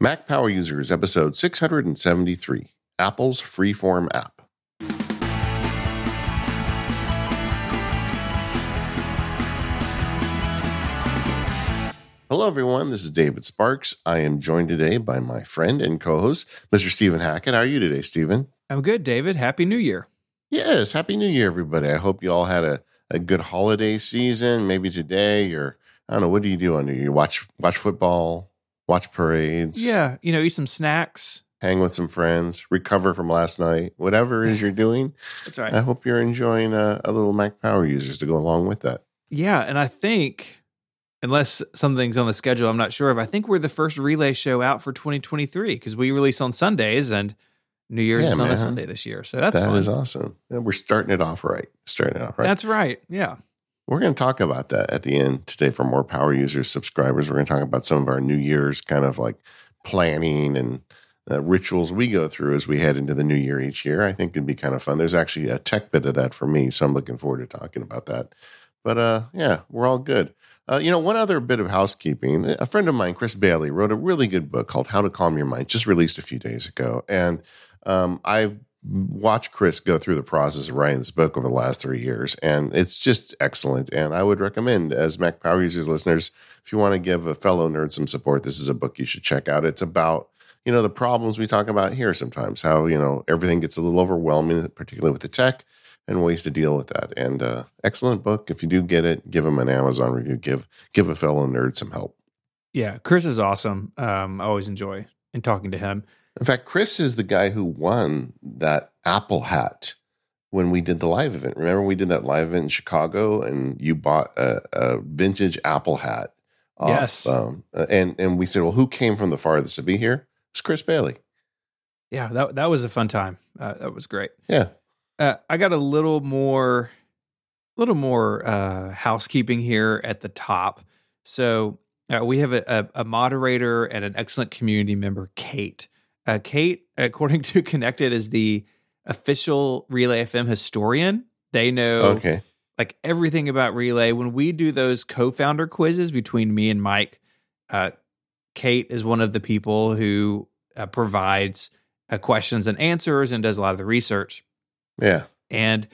Mac Power Users, episode 673 Apple's Freeform app. Hello, everyone. This is David Sparks. I am joined today by my friend and co host, Mr. Stephen Hackett. How are you today, Stephen? I'm good, David. Happy New Year. Yes, Happy New Year, everybody. I hope you all had a, a good holiday season. Maybe today, or I don't know, what do you do on New Year? Watch watch football, watch parades. Yeah, you know, eat some snacks. hang with some friends, recover from last night, whatever it is you're doing. That's right. I hope you're enjoying a, a little Mac Power users to go along with that. Yeah, and I think unless something's on the schedule, I'm not sure of. I think we're the first relay show out for 2023 because we release on Sundays and New Year's Yeah, is on man. a Sunday this year. So that's That fun. is awesome. Yeah, we're starting it off right. Starting it off right. That's right. Yeah. We're going to talk about that at the end today for more Power Users subscribers. We're going to talk about some of our New Year's kind of like planning and uh, rituals we go through as we head into the new year each year. I think it'd be kind of fun. There's actually a tech bit of that for me, so I'm looking forward to talking about that. But uh, yeah, we're all good. Uh, you know, one other bit of housekeeping. A friend of mine, Chris Bailey, wrote a really good book called How to Calm Your Mind, just released a few days ago. And um, I've watched Chris go through the process of writing this book over the last three years, and it's just excellent. And I would recommend, as Mac Power Users listeners, if you want to give a fellow nerd some support, this is a book you should check out. It's about you know the problems we talk about here sometimes, how you know everything gets a little overwhelming, particularly with the tech, and ways to deal with that. And uh, excellent book. If you do get it, give him an Amazon review. Give give a fellow nerd some help. Yeah. Chris is awesome. Um, I always enjoy in talking to him. In fact, Chris is the guy who won that Apple hat when we did the live event. Remember, we did that live event in Chicago, and you bought a, a vintage Apple hat. off, Yes. um, and and we said, well, who came from the farthest to be here? It's Chris Bailey. Yeah, that that was a fun time. Uh, that was great. Yeah. Uh, I got a little more, a little more uh, housekeeping here at the top. So uh, we have a, a, a moderator and an excellent community member, Kate. Uh, Kate, according to Connected, is the official Relay FM historian. They know Okay. like everything about Relay. When we do those co-founder quizzes between me and Mike, uh, Kate is one of the people who uh, provides uh, questions and answers and does a lot of the research Yeah. and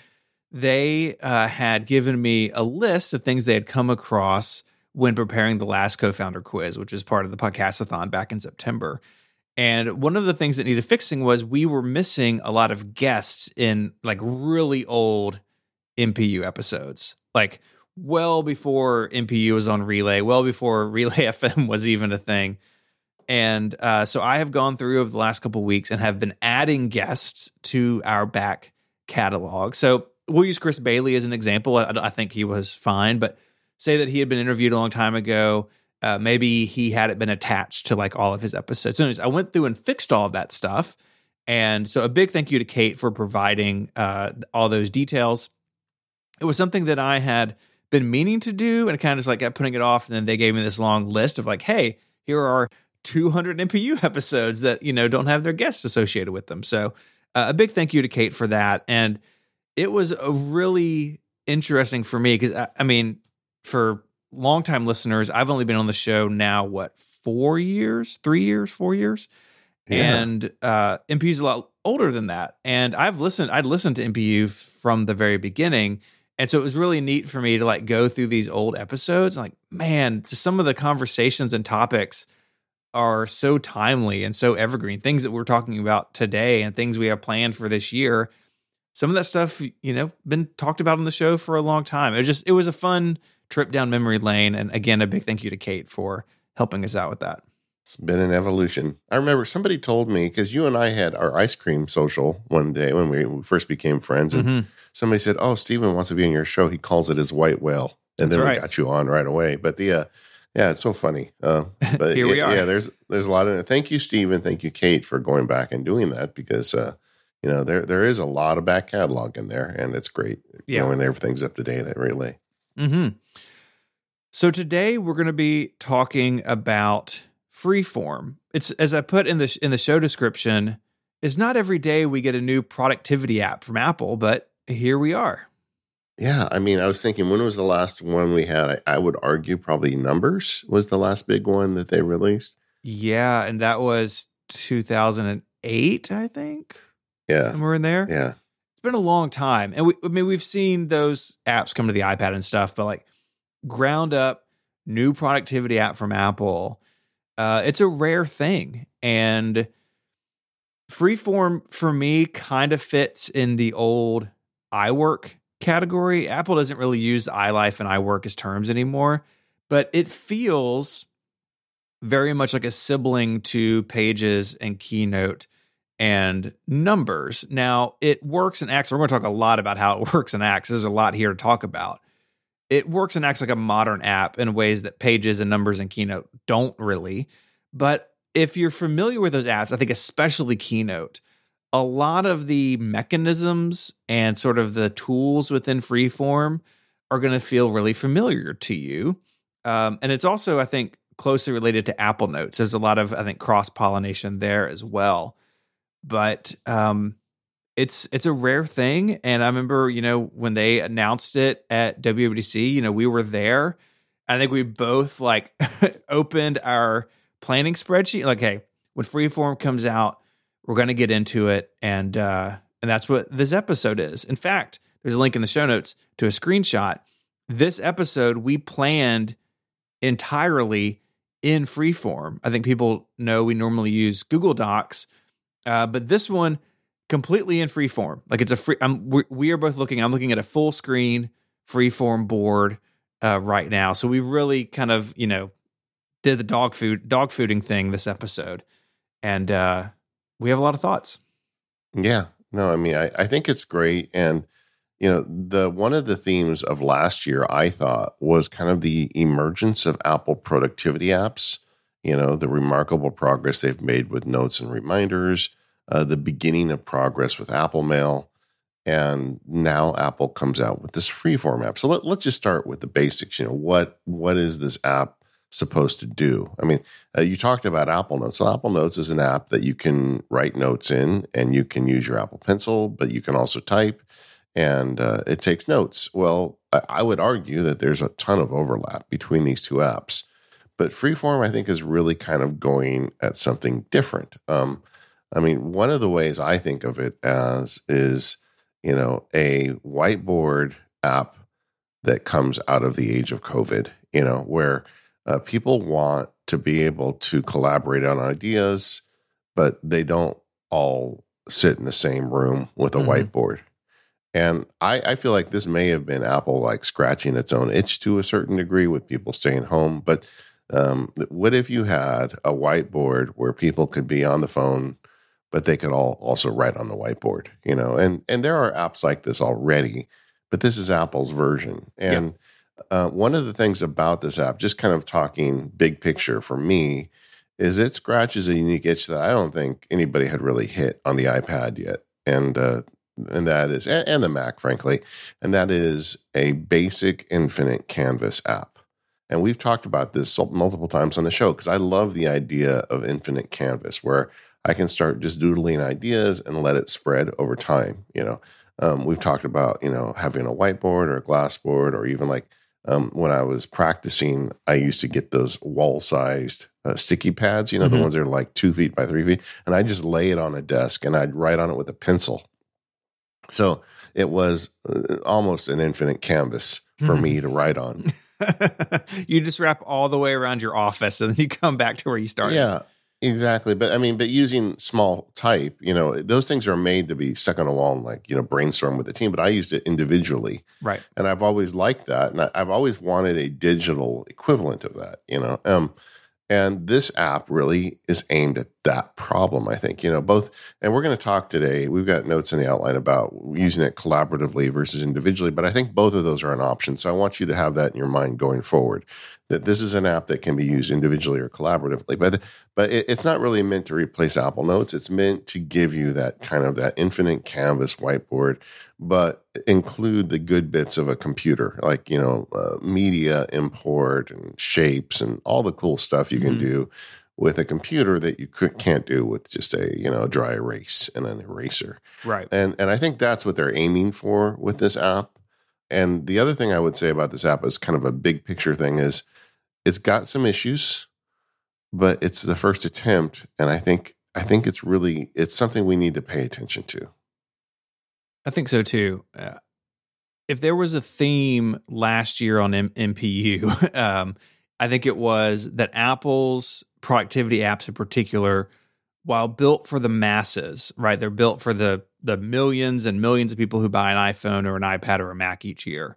they uh, had given me a list of things they had come across when preparing the last co-founder quiz, which was part of the podcastathon back in September. And one of the things that needed fixing was we were missing a lot of guests in like really old MPU episodes, like well before MPU was on Relay, well before Relay FM was even a thing. And uh, so I have gone through over the last couple weeks and have been adding guests to our back catalog. So we'll use Chris Bailey as an example. I, I think he was fine, but say that he had been interviewed a long time ago. Uh, maybe he hadn't been attached to like all of his episodes. So anyways, I went through and fixed all of that stuff. And so a big thank you to Kate for providing uh, all those details. It was something that I had been meaning to do and kind of just like kept putting it off. And then they gave me this long list of like, hey, here are 200 MPU episodes that, you know, don't have their guests associated with them. So uh, a big thank you to Kate for that. And it was a really interesting for me because I, I mean, for longtime listeners, I've only been on the show now, what, four years, three years, four years? Yeah. And uh, MPU's a lot older than that. And I've listened, I'd listened to MPU from the very beginning. And so it was really neat for me to like go through these old episodes. Like, man, some of the conversations and topics are so timely and so evergreen. Things that we're talking about today and things we have planned for this year. Some of that stuff, you know, been talked about on the show for a long time. It was just it was a fun trip down memory lane. And again, a big thank you to Kate for helping us out with that. It's been an evolution. I remember somebody told me because you and I had our ice cream social one day when we first became friends, and Mhm. somebody said, "Oh, Stephen wants to be on your show. He calls it his white whale," and That's then right. we got you on right away. But the uh, yeah, it's so funny. Uh, but Here we yeah, are. Yeah, there's there's a lot in it. Thank you, Stephen. Thank you, Kate, for going back and doing that because uh, you know there there is a lot of back catalog in there, and it's great. Yeah. knowing everything's up to date at Relay. Hmm So today we're going to be talking about freeform. It's as I put in the in the show description. It's not every day we get a new productivity app from Apple, but here we are. Yeah, I mean, I was thinking when was the last one we had? I, I would argue probably Numbers was the last big one that they released. Yeah, and that was 2008, I think. Yeah. Somewhere in there. Yeah. Been a long time. And we I mean we've seen those apps come to the iPad and stuff, but like ground up new productivity app from Apple, uh, it's a rare thing. And Freeform for me kind of fits in the old iWork category. Apple doesn't really use iLife and iWork as terms anymore, but it feels very much like a sibling to Pages and Keynote and Numbers. Now, it works and acts. We're going to talk a lot about how it works and acts. There's a lot here to talk about. It works and acts like a modern app in ways that Pages and Numbers and Keynote don't really. But if you're familiar with those apps, I think especially Keynote, a lot of the mechanisms and sort of the tools within Freeform are going to feel really familiar to you. Um, and it's also, I think, closely related to Apple Notes. There's a lot of, I think, cross pollination there as well. But um, it's it's a rare thing, and I remember, you know, when they announced it at WWDC, you know, we were there. I think we both like opened our planning spreadsheet. Like, hey, when Freeform comes out, we're going to get into it, and uh, and that's what this episode is. In fact, there's a link in the show notes to a screenshot. This episode we planned entirely in Freeform. I think people know we normally use Google Docs, uh, but this one completely in free form. Like it's a free. I'm, we, we are both looking. I'm looking at a full screen free form board uh, right now. So we really kind of you know did the dog food dog fooding thing this episode, and uh, we have a lot of thoughts. Yeah. No, I mean, I, I think it's great. And, you know, the one of the themes of last year, I thought, was kind of the emergence of Apple productivity apps, you know, the remarkable progress they've made with notes and reminders, uh, the beginning of progress with Apple Mail. And now Apple comes out with this freeform app. So let, let's just start with the basics. You know, what what is this app supposed to do? I mean, uh, you talked about Apple Notes. So Apple Notes is an app that you can write notes in, and you can use your Apple Pencil, but you can also type, and uh, it takes notes. Well, I, I would argue that there's a ton of overlap between these two apps, but Freeform, I think, is really kind of going at something different. Um, I mean, one of the ways I think of it as is, you know, a whiteboard app that comes out of the age of COVID, you know, where uh, people want to be able to collaborate on ideas, but they don't all sit in the same room with a mm-hmm. whiteboard. And I, I, feel like this may have been Apple like scratching its own itch to a certain degree with people staying home. But um, what if you had a whiteboard where people could be on the phone, but they could all also write on the whiteboard? You know, and and there are apps like this already, but this is Apple's version. And yeah. Uh, one of the things about this app, just kind of talking big picture for me, is it scratches a unique itch that I don't think anybody had really hit on the iPad yet, and uh, and that is and, and the Mac, frankly, and that is a basic infinite canvas app. And we've talked about this multiple times on the show because I love the idea of infinite canvas, where I can start just doodling ideas and let it spread over time. You know, um, we've talked about you know having a whiteboard or a glass board or even like um, when I was practicing, I used to get those wall sized uh, sticky pads, you know, mm-hmm. the ones that are like two feet by three feet. And I just lay it on a desk and I'd write on it with a pencil. So it was uh, almost an infinite canvas for me to write on. you just wrap all the way around your office and then you come back to where you started. Yeah. Exactly. But I mean, but using small type, you know, those things are made to be stuck on a wall and like, you know, brainstorm with the team, but I used it individually. Right. And I've always liked that. And I, have always wanted a digital equivalent of that, you know. Um, and this app really is aimed at that problem, I think. You know, both, and we're going to talk today. We've got notes in the outline about using it collaboratively versus individually, but I think both of those are an option. So I want you to have that in your mind going forward that this is an app that can be used individually or collaboratively. But but it, it's not really meant to replace Apple Notes. It's meant to give you that kind of that infinite canvas whiteboard, but include the good bits of a computer, like you know uh, media import and shapes and all the cool stuff you can mm-hmm. do with a computer that you could, can't do with just a you know dry erase and an eraser. Right. And and I think that's what they're aiming for with this app. And the other thing I would say about this app is kind of a big picture thing is it's got some issues, but it's the first attempt, and I think I think it's really it's something we need to pay attention to. I think so too. Uh, if there was a theme last year on M- MPU, um, I think it was that Apple's productivity apps in particular, while built for the masses, right? They're built for the the millions and millions of people who buy an iPhone or an iPad or a Mac each year.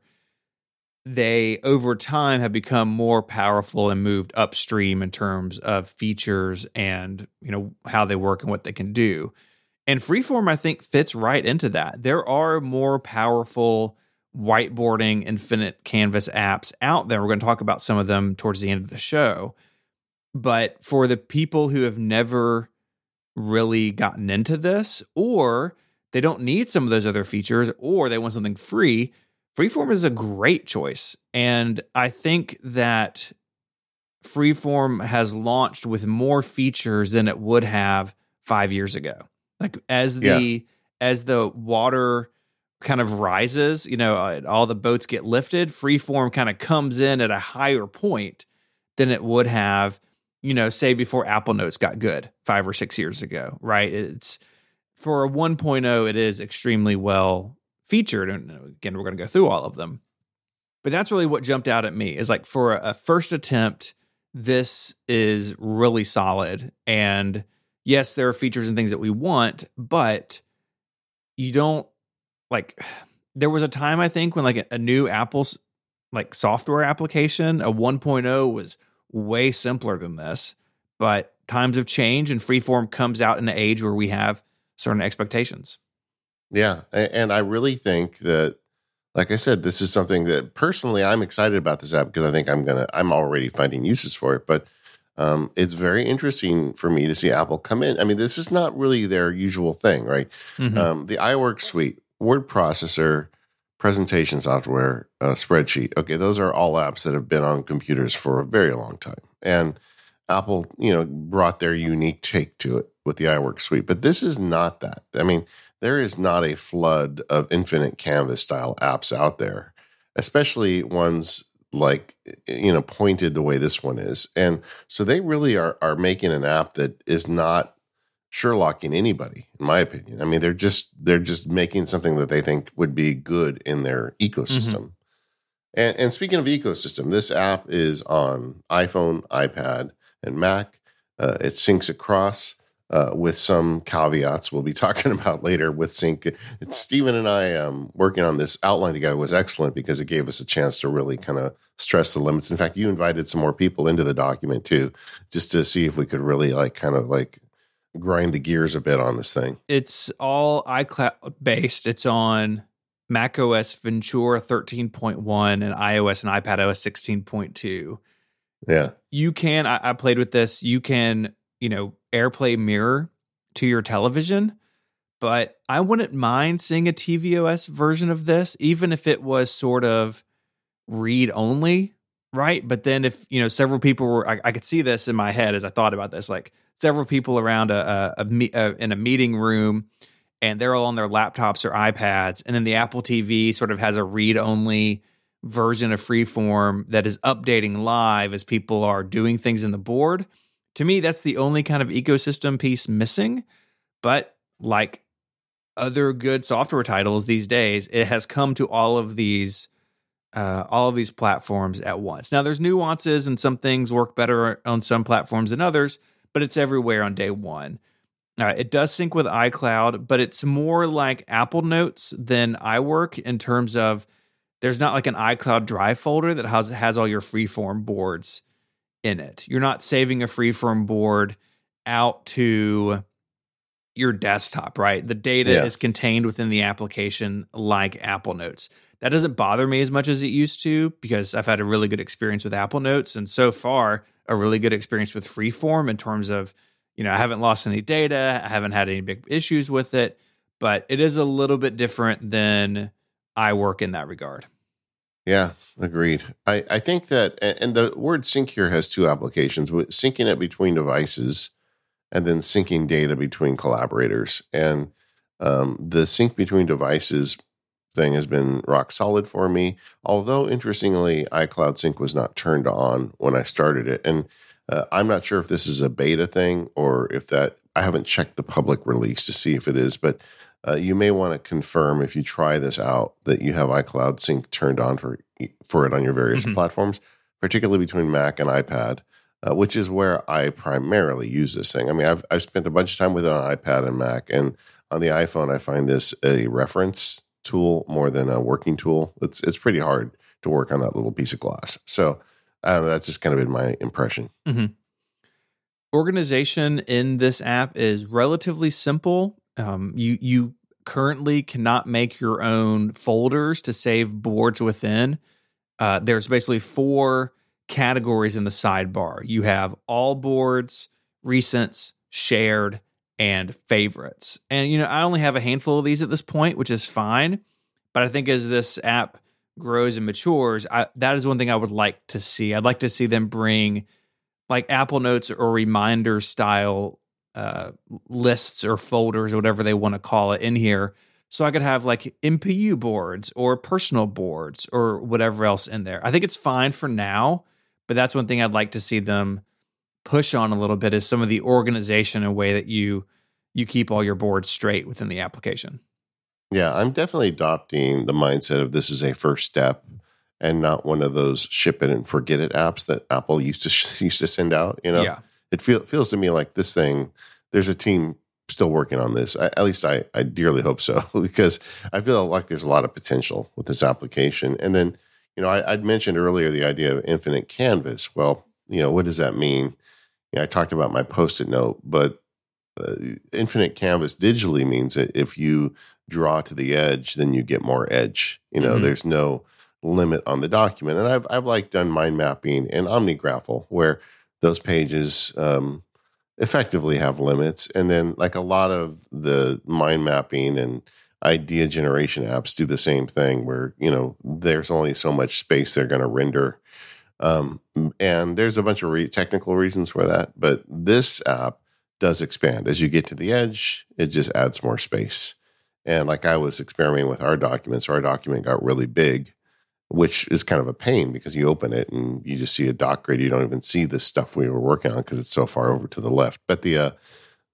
They over time have become more powerful and moved upstream in terms of features and you know how they work and what they can do. And Freeform, I think, fits right into that. There are more powerful whiteboarding infinite canvas apps out there. We're going to talk about some of them towards the end of the show. But for the people who have never really gotten into this, or they don't need some of those other features, or they want something free, Freeform is a great choice. And I think that Freeform has launched with more features than it would have five years ago. Like as the yeah. as the water kind of rises, you know, uh, all the boats get lifted, freeform kind of comes in at a higher point than it would have, you know, say before Apple Notes got good 5 or 6 years ago, right? It's for a 1.0 it is extremely well featured and uh, again we're going to go through all of them. But that's really what jumped out at me is like for a first attempt this is really solid and yes there are features and things that we want, but you don't like there was a time I think when like a, a new Apple's like software application, a 1.0 was way simpler than this, but times have changed and freeform comes out in an age where we have certain expectations. Yeah, and I really think that like I said, this is something that personally I'm excited about this app because I think I'm gonna I'm already finding uses for it. But um, it's very interesting for me to see Apple come in. I mean, this is not really their usual thing, right? Mm-hmm. Um, the iWork suite word processor, presentation software, uh, spreadsheet. Okay, those are all apps that have been on computers for a very long time. And Apple, you know, brought their unique take to it with the iWork suite. But this is not that. I mean, there is not a flood of infinite canvas style apps out there, especially ones like you know pointed the way this one is. And so they really are are making an app that is not Sherlocking anybody, in my opinion. I mean, they're just they're just making something that they think would be good in their ecosystem. Mm-hmm. And, and speaking of ecosystem, this app is on iPhone, iPad, and Mac. Uh, it syncs across uh, with some caveats we'll be talking about later with sync. Stephen and I um, working on this outline together was excellent because it gave us a chance to really kind of stress the limits. In fact, you invited some more people into the document too, just to see if we could really like kind of like grind the gears a bit on this thing. It's all iCloud based. It's on Mac OS Ventura 13.1 and iOS and iPad OS 16.2. Yeah. You can, I, I played with this, you can, you know, AirPlay mirror to your television, but I wouldn't mind seeing a tvOS version of this, even if it was sort of read only, right? But then if, you know, several people were, I, I could see this in my head as I thought about this, like, several people around a, a, a, a in a meeting room and they're all on their laptops or iPads. And then the Apple TV sort of has a read only version of Freeform that is updating live as people are doing things in the board. To me, that's the only kind of ecosystem piece missing. But like other good software titles these days, it has come to all of these. Uh, all of these platforms at once. Now, there's nuances, and some things work better on some platforms than others but it's everywhere on day one. Uh, it does sync with iCloud, but it's more like Apple Notes than iWork in terms of there's not like an iCloud Drive folder that has has all your freeform boards in it. You're not saving a freeform board out to your desktop, right? The data yeah. is contained within the application like Apple Notes. That doesn't bother me as much as it used to because I've had a really good experience with Apple Notes and so far a really good experience with Freeform in terms of, you know, I haven't lost any data, I haven't had any big issues with it, but it is a little bit different than iWork in that regard. Yeah, agreed. I, I think that, and the word sync here has two applications syncing it between devices and then syncing data between collaborators. And um, the sync between devices thing has been rock solid for me. Although, interestingly, iCloud Sync was not turned on when I started it. And Uh, I'm not sure if this is a beta thing or if that I haven't checked the public release to see if it is, but uh, you may want to confirm if you try this out that you have iCloud Sync turned on for for it on your various mm-hmm. platforms, particularly between Mac and iPad, uh, which is where I primarily use this thing. I mean, I've I've spent a bunch of time with it on iPad and Mac, and on the iPhone, I find this a reference tool more than a working tool. It's it's pretty hard to work on that little piece of glass. So uh, that's just kind of been my impression. Mm-hmm. Organization in this app is relatively simple. Um, you you currently cannot make your own folders to save boards within. Uh, there's basically four categories in the sidebar. You have all boards, recents, shared, and favorites. And you know, I only have a handful of these at this point, which is fine. But I think as this app grows and matures, I, that is one thing I would like to see. I'd like to see them bring like Apple Notes or reminder style uh, lists or folders or whatever they want to call it in here. So I could have like MPU boards or personal boards or whatever else in there. I think it's fine for now, but that's one thing I'd like to see them push on a little bit is some of the organization and way that you you keep all your boards straight within the application. Yeah, I'm definitely adopting the mindset of this is a first step and not one of those ship it and forget it apps that Apple used to used to send out. You know, yeah. It feel, feels to me like this thing. There's a team still working on this. I, at least I, I dearly hope so because I feel like there's a lot of potential with this application. And then, you know, I, would mentioned earlier the idea of infinite canvas. Well, you know, what does that mean? You know, I talked about my post-it note, but uh, infinite canvas digitally means that if you draw to the edge, then you get more edge. You know, mm-hmm. there's no limit on the document. And I've I've like done mind mapping and OmniGraffle where those pages um, effectively have limits, and then like a lot of the mind mapping and idea generation apps do the same thing where you know there's only so much space they're going to render. Um, and there's a bunch of re- technical reasons for that but this app does expand. As you get to the edge it just adds more space. And like I was experimenting with our documents, our document got really big, which is kind of a pain because you open it and you just see a doc grid. You don't even see the stuff we were working on because it's so far over to the left. But the uh,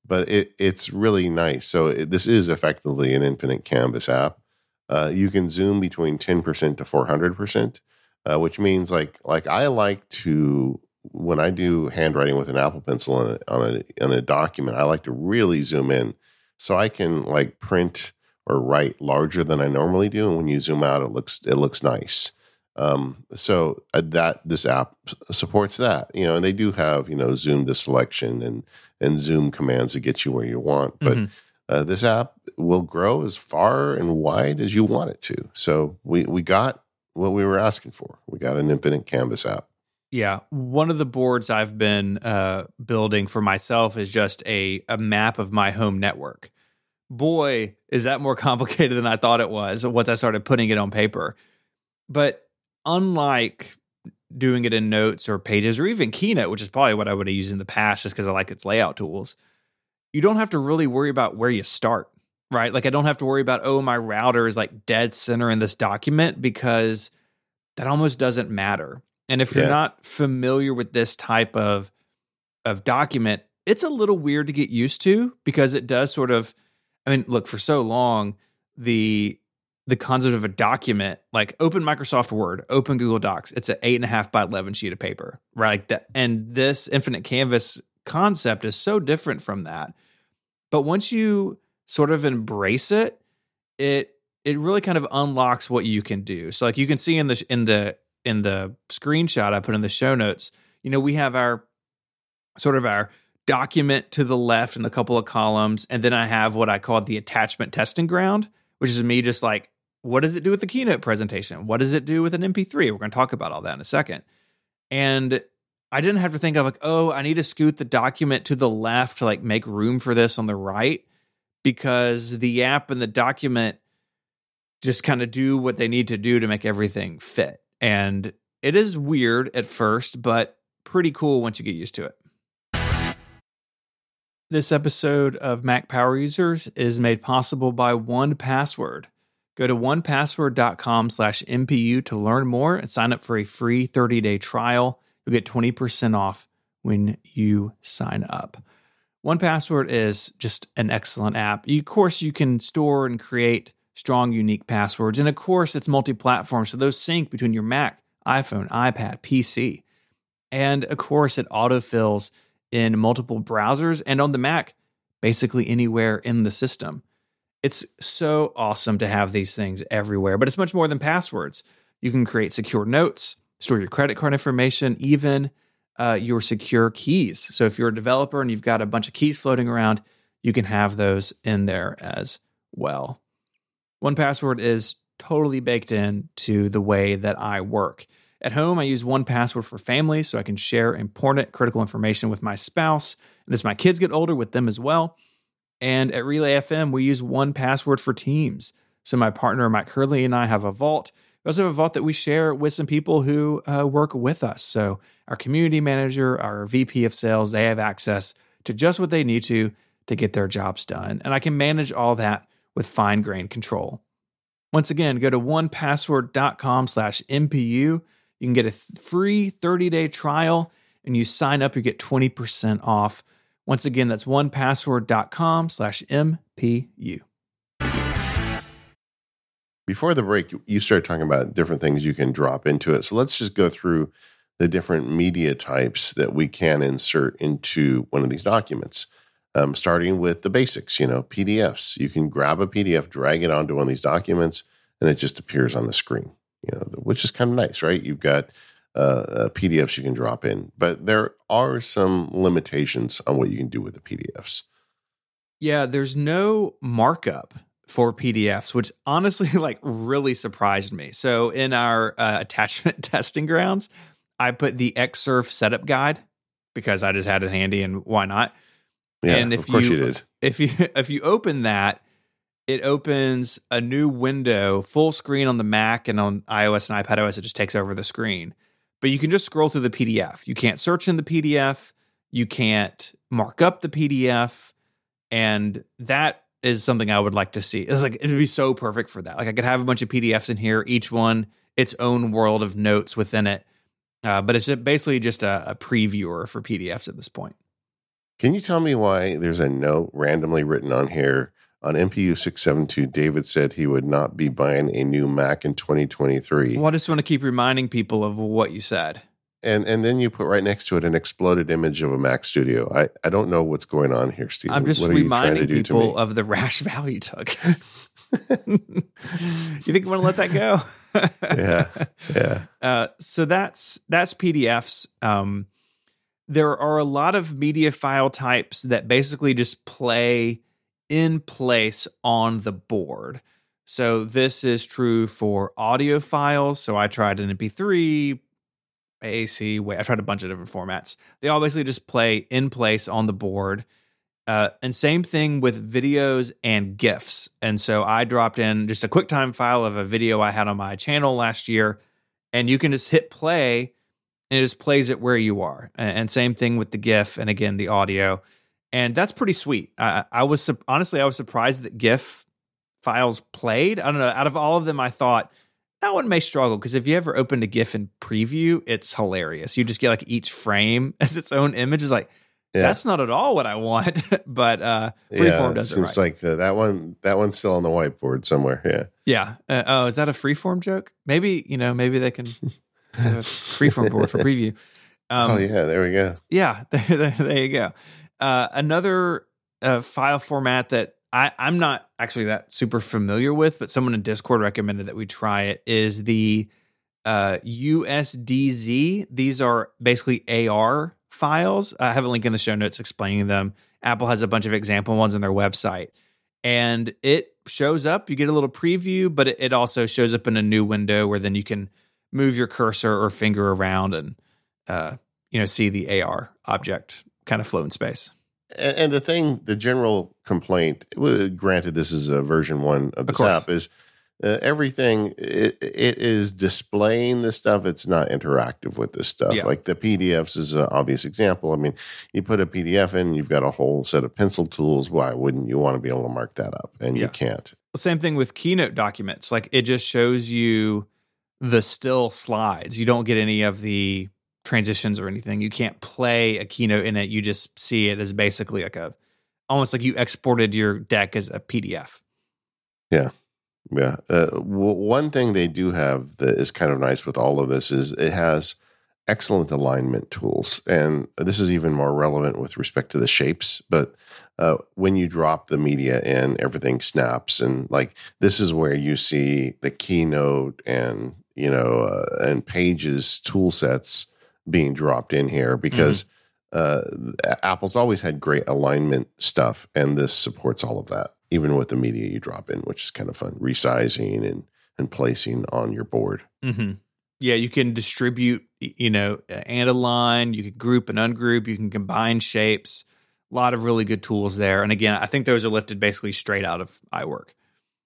but it it's really nice. So it, this is effectively an infinite canvas app. Uh, you can zoom between ten percent to four hundred percent, uh, which means like like I like to when I do handwriting with an Apple Pencil on a, on a on a document, I like to really zoom in so I can like print or write larger than I normally do, and when you zoom out, it looks it looks nice. Um, so uh, that this app supports that, you know, and they do have you know zoom to selection and and zoom commands to get you where you want, but. Mm-hmm. Uh, this app will grow as far and wide as you want it to. So we we got what we were asking for. We got an infinite canvas app. Yeah, one of the boards I've been uh, building for myself is just a a map of my home network boy, is that more complicated than I thought it was once I started putting it on paper. But unlike doing it in notes or pages or even Keynote, which is probably what I would have used in the past just because I like its layout tools, you don't have to really worry about where you start, right? Like I don't have to worry about, oh, my router is like dead center in this document because that almost doesn't matter. And if you're yeah. not familiar with this type of of document, it's a little weird to get used to because it does sort of I mean, look, for so long, the the concept of a document, like open Microsoft Word, open Google Docs, it's an eight and a half by eleven sheet of paper, right? Like that, and this infinite canvas concept is so different from that. But once you sort of embrace it, it it really kind of unlocks what you can do. So like you can see in the in the in the screenshot I put in the show notes, you know, we have our sort of our document to the left and a couple of columns. And then I have what I call the attachment testing ground, which is me just like, what does it do with the keynote presentation? What does it do with an MP3? We're going to talk about all that in a second. And I didn't have to think of like, oh, I need to scoot the document to the left to like make room for this on the right because the app and the document just kind of do what they need to do to make everything fit. And it is weird at first, but pretty cool once you get used to it. This episode of Mac Power Users is made possible by 1Password. Go to onepassword.com slash MPU to learn more and sign up for a free 30-day trial. You'll get 20% off when you sign up. 1Password is just an excellent app. of course, you can store and create strong, unique passwords. And of course, it's multi platform, so those sync between your Mac, iPhone, iPad, PC. And of course, it autofills in multiple browsers and on the Mac, basically anywhere in the system. It's so awesome to have these things everywhere, but it's much more than passwords. You can create secure notes, store your credit card information, even uh, your secure keys. So if you're a developer and you've got a bunch of keys floating around, you can have those in there as well. 1Password is totally baked in to the way that I work. At home, I use 1Password for family so I can share important critical information with my spouse. And as my kids get older, with them as well. And at Relay FM, we use 1Password for teams. So my partner, Mike Hurley, and I have a vault. We also have a vault that we share with some people who uh, work with us. So our community manager, our VP of sales, they have access to just what they need to to get their jobs done. And I can manage all that with fine grained control. Once again, go to onepassword.com slash MPU. You can get a free 30 day trial and you sign up, you get 20% off. Once again, that's onepassword.com slash MPU. Before the break, you started talking about different things you can drop into it. So let's just go through the different media types that we can insert into one of these documents. Um, starting with the basics, you know, PDFs. You can grab a PDF, drag it onto one of these documents, and it just appears on the screen. You know, which is kind of nice, right? You've got uh, uh, PDFs you can drop in, but there are some limitations on what you can do with the PDFs. Yeah, there's no markup for PDFs, which honestly like really surprised me. So in our uh, attachment testing grounds, I put the Xsurf setup guide because I just had it handy and why not? Yeah, and if of course you, you did. If you if you open that, it opens a new window, full screen on the Mac and on iOS and iPadOS. It just takes over the screen, but you can just scroll through the PDF. You can't search in the PDF. You can't mark up the PDF, and that is something I would like to see. It's like it'd be so perfect for that. Like I could have a bunch of PDFs in here, each one its own world of notes within it. Uh, but it's basically just a, a previewer for PDFs at this point. Can you tell me why there's a note randomly written on here? On MPU 672, David said he would not be buying a new Mac in 2023. Well, I just want to keep reminding people of what you said. And and then you put right next to it an exploded image of a Mac Studio. I, I don't know what's going on here, Steve. I'm just reminding people of the rash value took. you think you want to let that go? yeah, yeah. Uh, so that's that's PDFs. Um, there are a lot of media file types that basically just play in place on the board. So this is true for audio files. So I tried an MP3, AAC. Wait, I tried a bunch of different formats. They all basically just play in place on the board. Uh, and same thing with videos and GIFs. And so I dropped in just a QuickTime file of a video I had on my channel last year, and you can just hit play and it just plays it where you are. And same thing with the GIF and again the audio, and that's pretty sweet. I, I was honestly I was surprised that GIF files played. I don't know. Out of all of them, I thought that one may struggle because if you ever opened a GIF in preview, it's hilarious. You just get like each frame as its own image. Is like yeah. that's not at all what I want. but uh, Freeform yeah, does it. Seems right. like the, that one. That one's still on the whiteboard somewhere. Yeah. Yeah. Uh, oh, is that a Freeform joke? Maybe you know. Maybe they can freeform board for preview. Um, oh yeah, there we go. Yeah, there, there, there you go. Uh, another uh, file format that I, I'm not actually that super familiar with, but someone in Discord recommended that we try it is the uh, USDZ. These are basically AR files. I have a link in the show notes explaining them. Apple has a bunch of example ones on their website. And it shows up, you get a little preview, but it, also shows up in a new window where then you can move your cursor or finger around and uh, you know see the AR object kind of flow in space. And, and the thing, the general complaint, granted, this is a version one of the app, is uh, everything it, it is displaying this stuff it's not interactive with this stuff yeah. like the pdfs is an obvious example i mean you put a pdf in you've got a whole set of pencil tools why wouldn't you want to be able to mark that up and yeah. you can't well, same thing with keynote documents like it just shows you the still slides. You don't get any of the transitions or anything. You can't play a keynote in it. You just see it as basically like a almost like you exported your deck as a PDF. Yeah. Yeah. Uh, w- one thing they do have that is kind of nice with all of this is it has excellent alignment tools. And this is even more relevant with respect to the shapes. But uh, when you drop the media in, everything snaps. And like this is where you see the keynote and, you know, uh, and pages tool sets being dropped in here because. Mm-hmm. Uh, Apple's always had great alignment stuff, and this supports all of that, even with the media you drop in, which is kind of fun, resizing and and placing on your board. Mm-hmm. Yeah, you can distribute, you know, and align. You can group and ungroup. You can combine shapes. A lot of really good tools there. And again, I think those are lifted basically straight out of iWork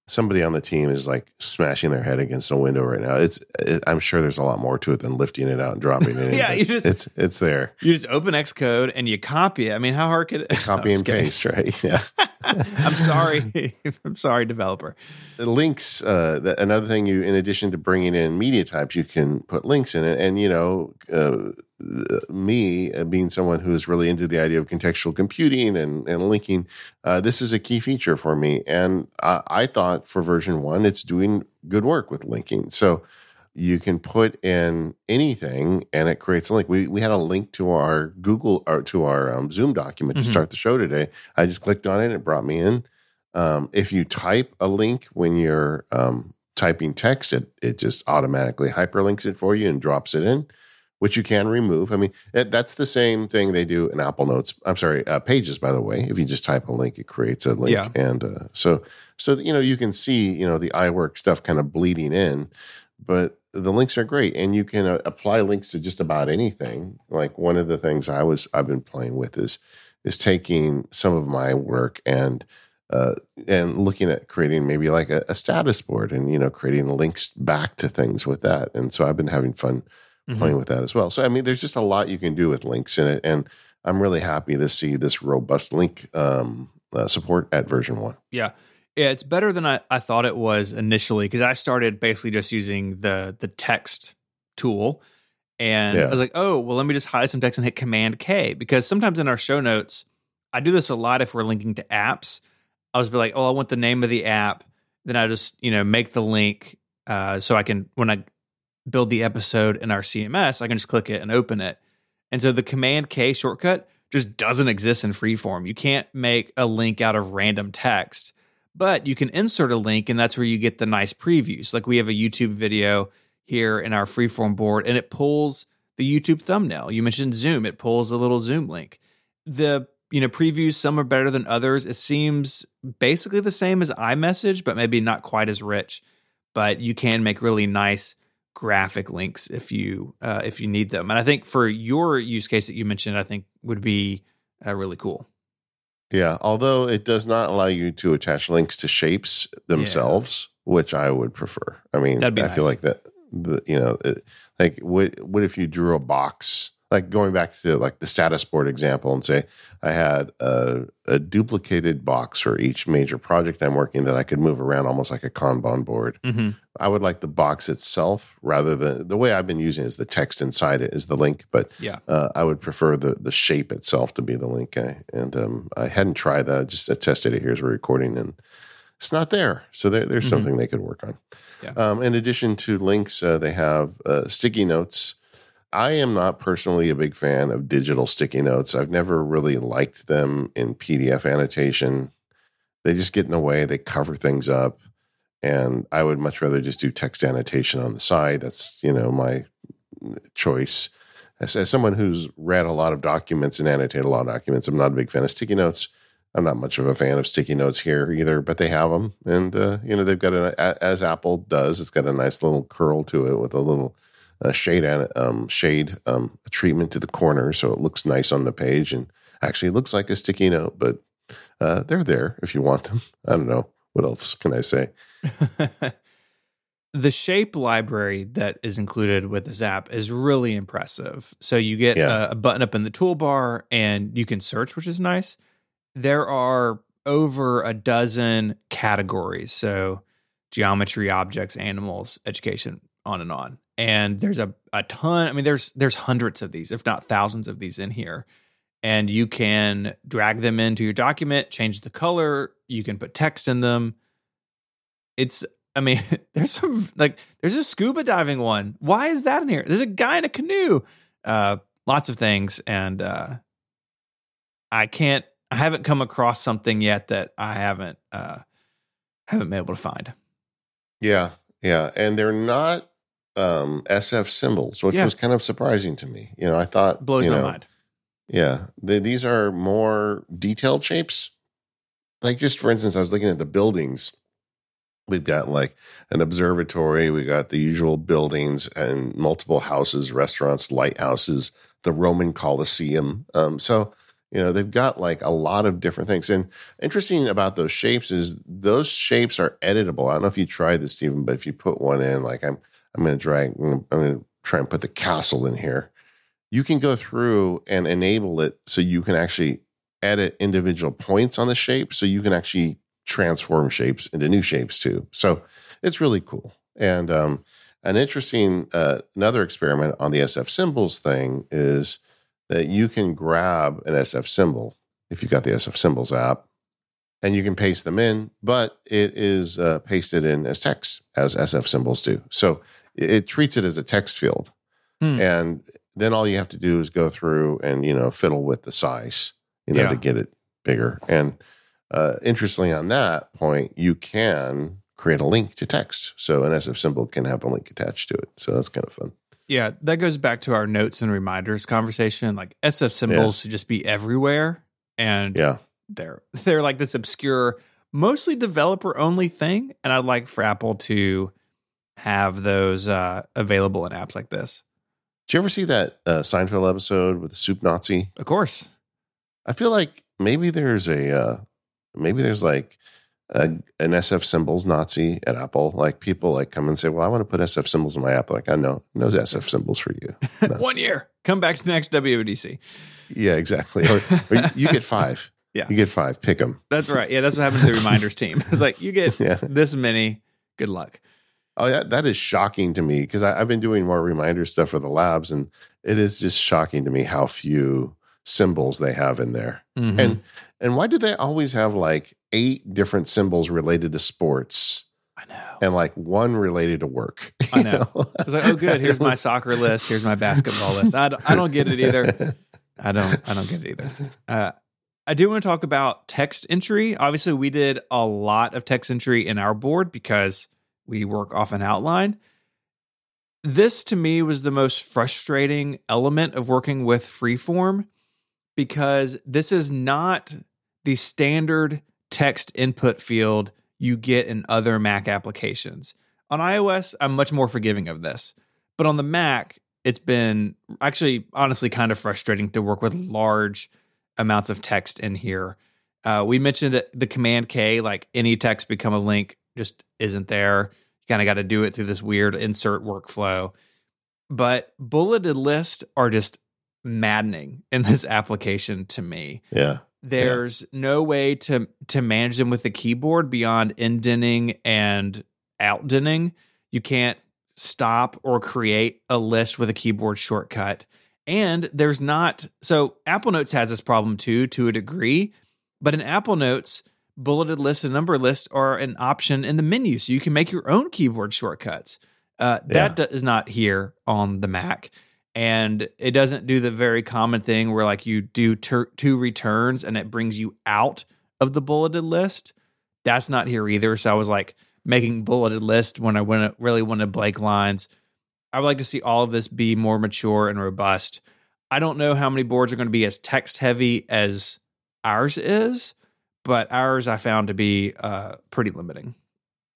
somebody on the team is like smashing their head against a window right now. It's it, I'm sure there's a lot more to it than lifting it out and dropping it. yeah, you just it's it's there. You just open Xcode and you copy it. I mean, how hard could it? Copy no, and paste, right? Yeah. I'm sorry. I'm sorry, developer. The links. Uh, another thing you, in addition to bringing in media types, you can put links in it, and you know. Uh, me uh, being someone who is really into the idea of contextual computing and, and linking, uh, this is a key feature for me. And I, I, thought for version one, it's doing good work with linking. So you can put in anything and it creates a link. We, we had a link to our Google or to our um, Zoom document to mm-hmm. start the show today. I just clicked on it and it brought me in. Um, if you type a link when you're um, typing text, it, it just automatically hyperlinks it for you and drops it in which you can remove. I mean, it, that's the same thing they do in Apple Notes. I'm sorry, uh, Pages. By the way, if you just type a link, it creates a link, yeah. and uh, so so you know you can see you know the iWork stuff kind of bleeding in, but the links are great, and you can uh, apply links to just about anything. Like one of the things I was I've been playing with is is taking some of my work and uh, and looking at creating maybe like a, a, status board and you know creating links back to things with that. And so I've been having fun mm-hmm. playing with that as well. So I mean, there's just a lot you can do with links in it, and I'm really happy to see this robust link um, uh, support at version one. Yeah. Yeah, it's better than I, I thought it was initially because I started basically just using the the text tool. And yeah. I was like, oh, well, let me just hide some text and hit Command K because sometimes in our show notes, I do this a lot if we're linking to apps. I'll just be like, oh, I want the name of the app. Then I just, you know, make the link uh, so I can, when I build the episode in our CMS, I can just click it and open it. And so the Command K shortcut just doesn't exist in freeform. You can't make a link out of random text, but you can insert a link, and that's where you get the nice previews. Like we have a YouTube video here in our freeform board, and it pulls the YouTube thumbnail. You mentioned Zoom, it pulls a little Zoom link. The you know previews some are better than others. It seems basically the same as iMessage, but maybe not quite as rich. But you can make really nice graphic links if you uh, if you need them. And I think for your use case that you mentioned, I think would be uh, really cool. Yeah, although it does not allow you to attach links to shapes themselves, yeah. which I would prefer. I mean, I nice. feel like that. The you know, it, like what what if you drew a box like going back to like the status board example and say I had a, a, duplicated box for each major project I'm working that I could move around almost like a Kanban board. Mm-hmm. I would like the box itself rather than the way I've been using is the text inside it is the link, but yeah, uh, I would prefer the the shape itself to be the link. I, and um, I hadn't tried that. I just tested it here as we're recording and it's not there. So there, there's mm-hmm. something they could work on. Yeah. Um, in addition to links, uh, they have uh, sticky notes I am not personally a big fan of digital sticky notes. I've never really liked them in PDF annotation. They just get in the way, they cover things up. And I would much rather just do text annotation on the side. That's, you know, my choice. As, as someone who's read a lot of documents and annotated a lot of documents, I'm not a big fan of sticky notes. I'm not much of a fan of sticky notes here either, but they have them, and uh, you know they've got a as Apple does. It's got a nice little curl to it with a little a shade um, shade um, treatment to the corner, so it looks nice on the page, and actually looks like a sticky note. But uh, they're there if you want them. I don't know what else can I say. the shape library that is included with this app is really impressive. So you get yeah. a, a button up in the toolbar, and you can search, which is nice. There are over a dozen categories. So geometry, objects, animals, education, on and on and there's a, a ton. I mean, there's there's hundreds of these, if not thousands of these in here. And you can drag them into your document, change the color, you can put text in them. It's I mean, there's some like there's a scuba diving one. Why is that in here? There's a guy in a canoe. Uh lots of things and uh I can't I haven't come across something yet that I haven't uh haven't been able to find. Yeah, yeah, and they're not um, SF symbols, which Yeah. was kind of surprising to me. You know, I thought Blows you my know, mind. Yeah, the, these are more detailed shapes. Like just for instance, I was looking at the buildings. We've got like an observatory. We got the usual buildings and multiple houses, restaurants, lighthouses, the Roman Colosseum. Um, so you know they've got like a lot of different things. And interesting about those shapes is those shapes are editable. I don't know if you tried this, Stephen, but if you put one in, like I'm, I'm going to drag, I'm going to try and put the castle in here. You can go through and enable it so you can actually edit individual points on the shape so you can actually transform shapes into new shapes too. So it's really cool. And um, an interesting uh, another experiment on the sf symbols thing is that you can grab an sf symbol if you've got the sf symbols app and you can paste them in but it is uh, pasted in as text as sf symbols do. So it, it treats it as a text field Hmm. and then all you have to do is go through and you know fiddle with the size you know Yeah. to get it bigger and uh, interestingly on that point you can create a link to text so an sf symbol can have a link attached to it so that's kind of fun Yeah, that goes back to our notes and reminders conversation. Like SF symbols should just be everywhere, and yeah they're they're like this obscure, mostly developer only thing. And I'd like for Apple to have those uh, available in apps like this. did you ever see that uh, Seinfeld episode with the soup nazi Of course, i feel like maybe there's a uh, maybe there's like a, an sf symbols nazi at apple like people like come and say well i want to put sf symbols in my app like i know no sf symbols for you No. one year. Come back to the next WWDC. Yeah, exactly. Or, or you get five. Yeah. you get five. Pick them. That's right. Yeah, that's what happened to the reminders team. It's like you get Yeah. this many. Good luck. Oh, yeah, that is shocking to me because I've been doing more reminder stuff for the labs, and it is just shocking to me how few symbols they have in there. Mhm. And and why do they always have like eight different symbols related to sports I know. and like one related to work? I you know. It's like, oh, good. Here's my soccer list. Here's my basketball list. I don't, I don't get it either. I don't. I don't get it either. Uh, I do want to talk about text entry. Obviously, we did a lot of text entry in our board because we work off an outline. This to me was the most frustrating element of working with Freeform because this is not the standard text input field you get in other Mac applications. On iOS, I'm much more forgiving of this. But on the Mac, it's been actually honestly kind of frustrating to work with large amounts of text in here. Uh, we mentioned that the command K, like any text become a link, just isn't there. You kind of got to do it through this weird insert workflow. But bulleted lists are just maddening in this application to me yeah, there's no way to to manage them with the keyboard beyond indenting and outdenting. You can't stop or create a list with a keyboard shortcut. And there's not so Apple Notes has this problem too to a degree, but in Apple Notes, bulleted lists and number lists are an option in the menu, so you can make your own keyboard shortcuts. Uh, that do- is not here on the Mac and it doesn't do the very common thing where like you do ter- two returns and it brings you out of the bulleted list. That's not here either. So I was like making bulleted list when I went really wanted blank lines. I would like to see all of this be more mature and robust. I don't know how many boards are going to be as text heavy as ours is, but ours I found to be uh, pretty limiting.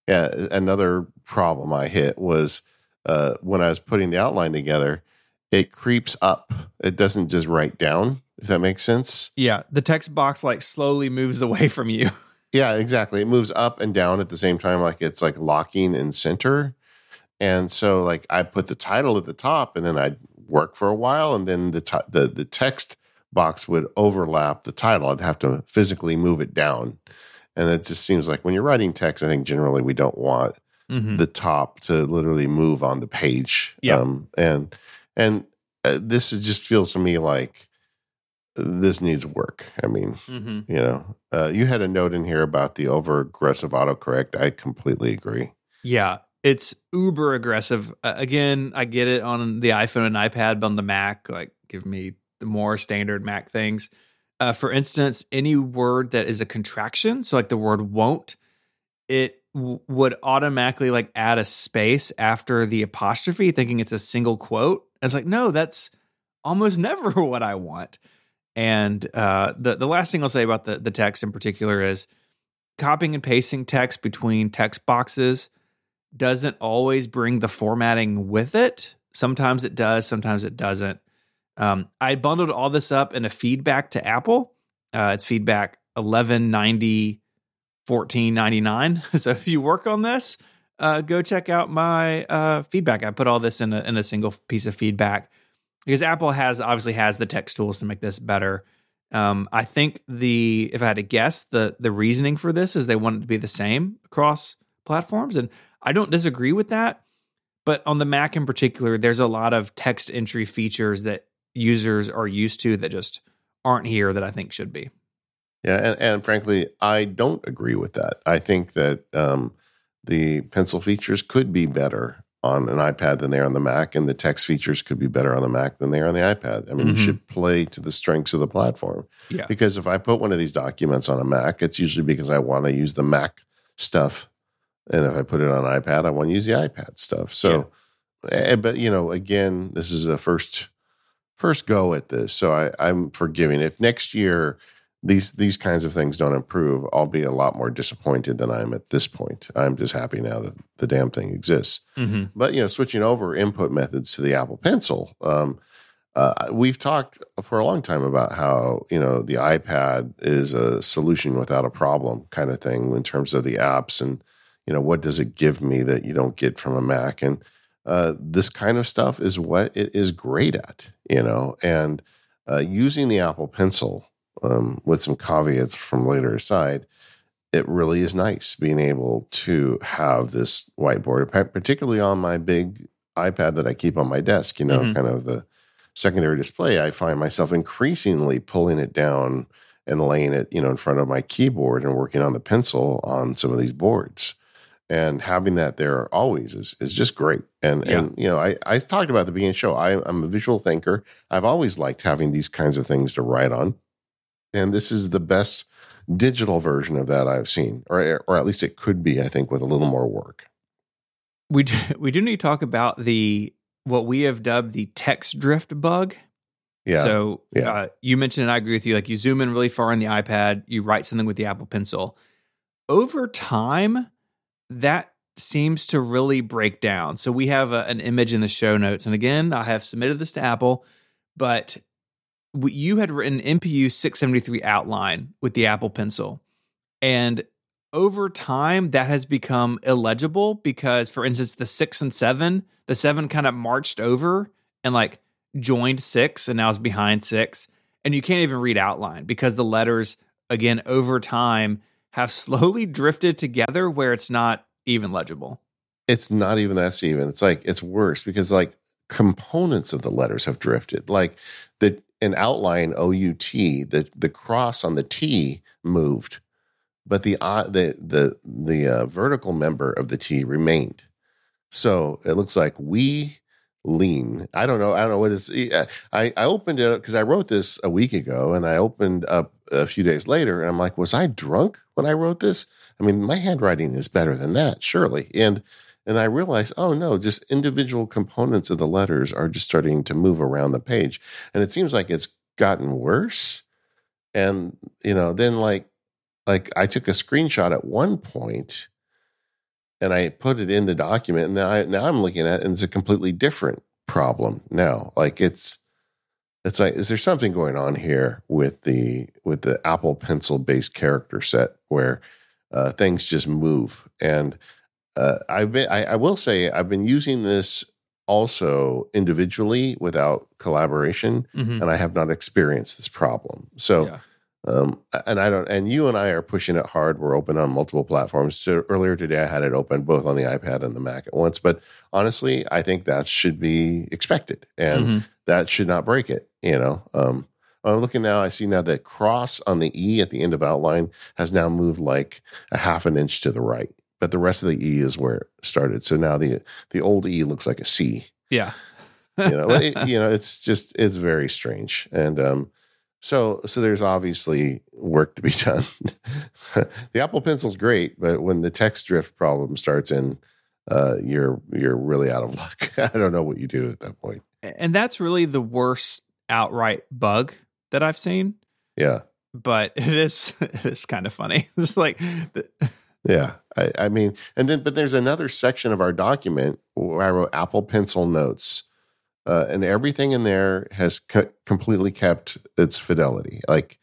yeah. Another problem I hit was uh, when I was putting the outline together. It creeps up. It doesn't just write down. If that makes sense. Yeah, the text box like slowly moves away from you. Yeah, exactly. It moves up and down at the same time, like it's like locking in center. And so, like, I put the title at the top, and then I'd work for a while, and then the ti the the text box would overlap the title. I'd have to physically move it down, and it just seems like when you're writing text, I think generally we don't want Mhm. the top to literally move on the page. Yeah. Um, and and uh, this is just feels to me like this needs work. I mean, Mhm. you know, uh, you had a note in here about the over aggressive autocorrect. I completely agree. Yeah, it's uber aggressive. Uh, again, I get it on the iPhone and iPad, but on the Mac, like give me the more standard Mac things. Uh, for instance, any word that is a contraction, so like the word won't, it w- would automatically like add a space after the apostrophe, thinking it's a single quote. And it's like, no, that's almost never what I want. And uh, the the last thing I'll say about the the text in particular is copying and pasting text between text boxes doesn't always bring the formatting with it. Sometimes it does, sometimes it doesn't. Um, I bundled all this up in a feedback to Apple. Uh, it's feedback 1190 1499. So if you work on this, uh, go check out my uh, feedback. I put all this in a, in a single piece of feedback because Apple has obviously has the text tools to make this better. Um, I think the if I had to guess, the the reasoning for this is they want it to be the same across platforms, and I don't disagree with that. But on the Mac in particular, there's a lot of text entry features that users are used to that just aren't here that I think should be. Yeah, and, and frankly, I don't agree with that. I think that um, the pencil features could be better on an iPad than they are on the Mac, and the text features could be better on the Mac than they are on the iPad. I mean, Mhm. you should play to the strengths of the platform. Yeah. Because if I put one of these documents on a Mac, it's usually because I want to use the Mac stuff, and if I put it on iPad, I want to use the iPad stuff. So, eh, but you know, again, this is a first first go at this, so I, I'm forgiving. If next year these these kinds of things don't improve, I'll be a lot more disappointed than I am at this point. I'm just happy now that the damn thing exists. Mm-hmm. But you know, switching over input methods to the Apple Pencil, um, uh, we've talked for a long time about how you know the iPad is a solution without a problem kind of thing in terms of the apps and you know what does it give me that you don't get from a Mac and uh, this kind of stuff is what it is great at, you know, and uh, using the Apple Pencil um, with some caveats from later aside, it really is nice being able to have this whiteboard, particularly on my big iPad that I keep on my desk, you know, Mhm. kind of the secondary display. I find myself increasingly pulling it down and laying it, you know, in front of my keyboard and working on the pencil on some of these boards. And having that there always is is just great. And Yeah. and you know, I, I talked about the beginning of the show. I, I'm a visual thinker. I've always liked having these kinds of things to write on and this is the best digital version of that I've seen, or or at least it could be. I think with a little more work. We do, we do need to talk about the what we have dubbed the text drift bug. Yeah, So Yeah. Uh, you mentioned, and I agree with you. Like you zoom in really far on the iPad, you write something with the Apple Pencil. Over time, that seems to really break down. So we have a, an image in the show notes, and again, I have submitted this to Apple, but you had written MPU 673 outline with the Apple Pencil, and over time that has become illegible because, for instance, the six and seven, the seven kind of marched over and like joined six and now is behind six. And you can't even read outline because the letters, again, over time have slowly drifted together where it's not even legible. it's not even that even. It's like it's worse because like components of the letters have drifted. Like the an outline O U T, the the cross on the T moved, but the uh, the the the uh, vertical member of the T remained. So it looks like we lean. I don't know. I don't know what it's. I I opened it up because I wrote this a week ago, and I opened up a few days later, and I'm like, was I drunk when I wrote this? I mean, my handwriting is better than that, surely. And and I realized, oh no, just individual components of the letters are just starting to move around the page, and it seems like it's gotten worse. And you know, then like like I took a screenshot at one point and I put it in the document. And now, I, now I'm looking at it and it's a completely different problem now. Like it's, it's like, is there something going on here with the with the Apple Pencil based character set where uh, things just move? And uh, I've been, I, I will say, I've been using this also individually without collaboration, Mhm. and I have not experienced this problem. So Yeah. Um, and I don't, and you and I are pushing it hard. We're open on multiple platforms. So earlier today, I had it open both on the iPad and the Mac at once. But honestly, I think that should be expected, and mm-hmm. that should not break it. You know, um, I'm looking now. I see now that cross on the E at the end of outline has now moved like a half an inch to the right, but the rest of the E is where it started. So now the the old E looks like a C. Yeah. you know, it, you know, it's just it's very strange, and um, so so there's obviously work to be done. the Apple Pencil's great, but when the text drift problem starts in, uh, you're you're really out of luck. I don't know what you do at that point. And that's really the worst outright bug that I've seen. Yeah. But it is it is kind of funny. It's like Yeah. I, I mean, and then but there's another section of our document where I wrote Apple Pencil notes. Uh, and everything in there has co- completely kept its fidelity. Like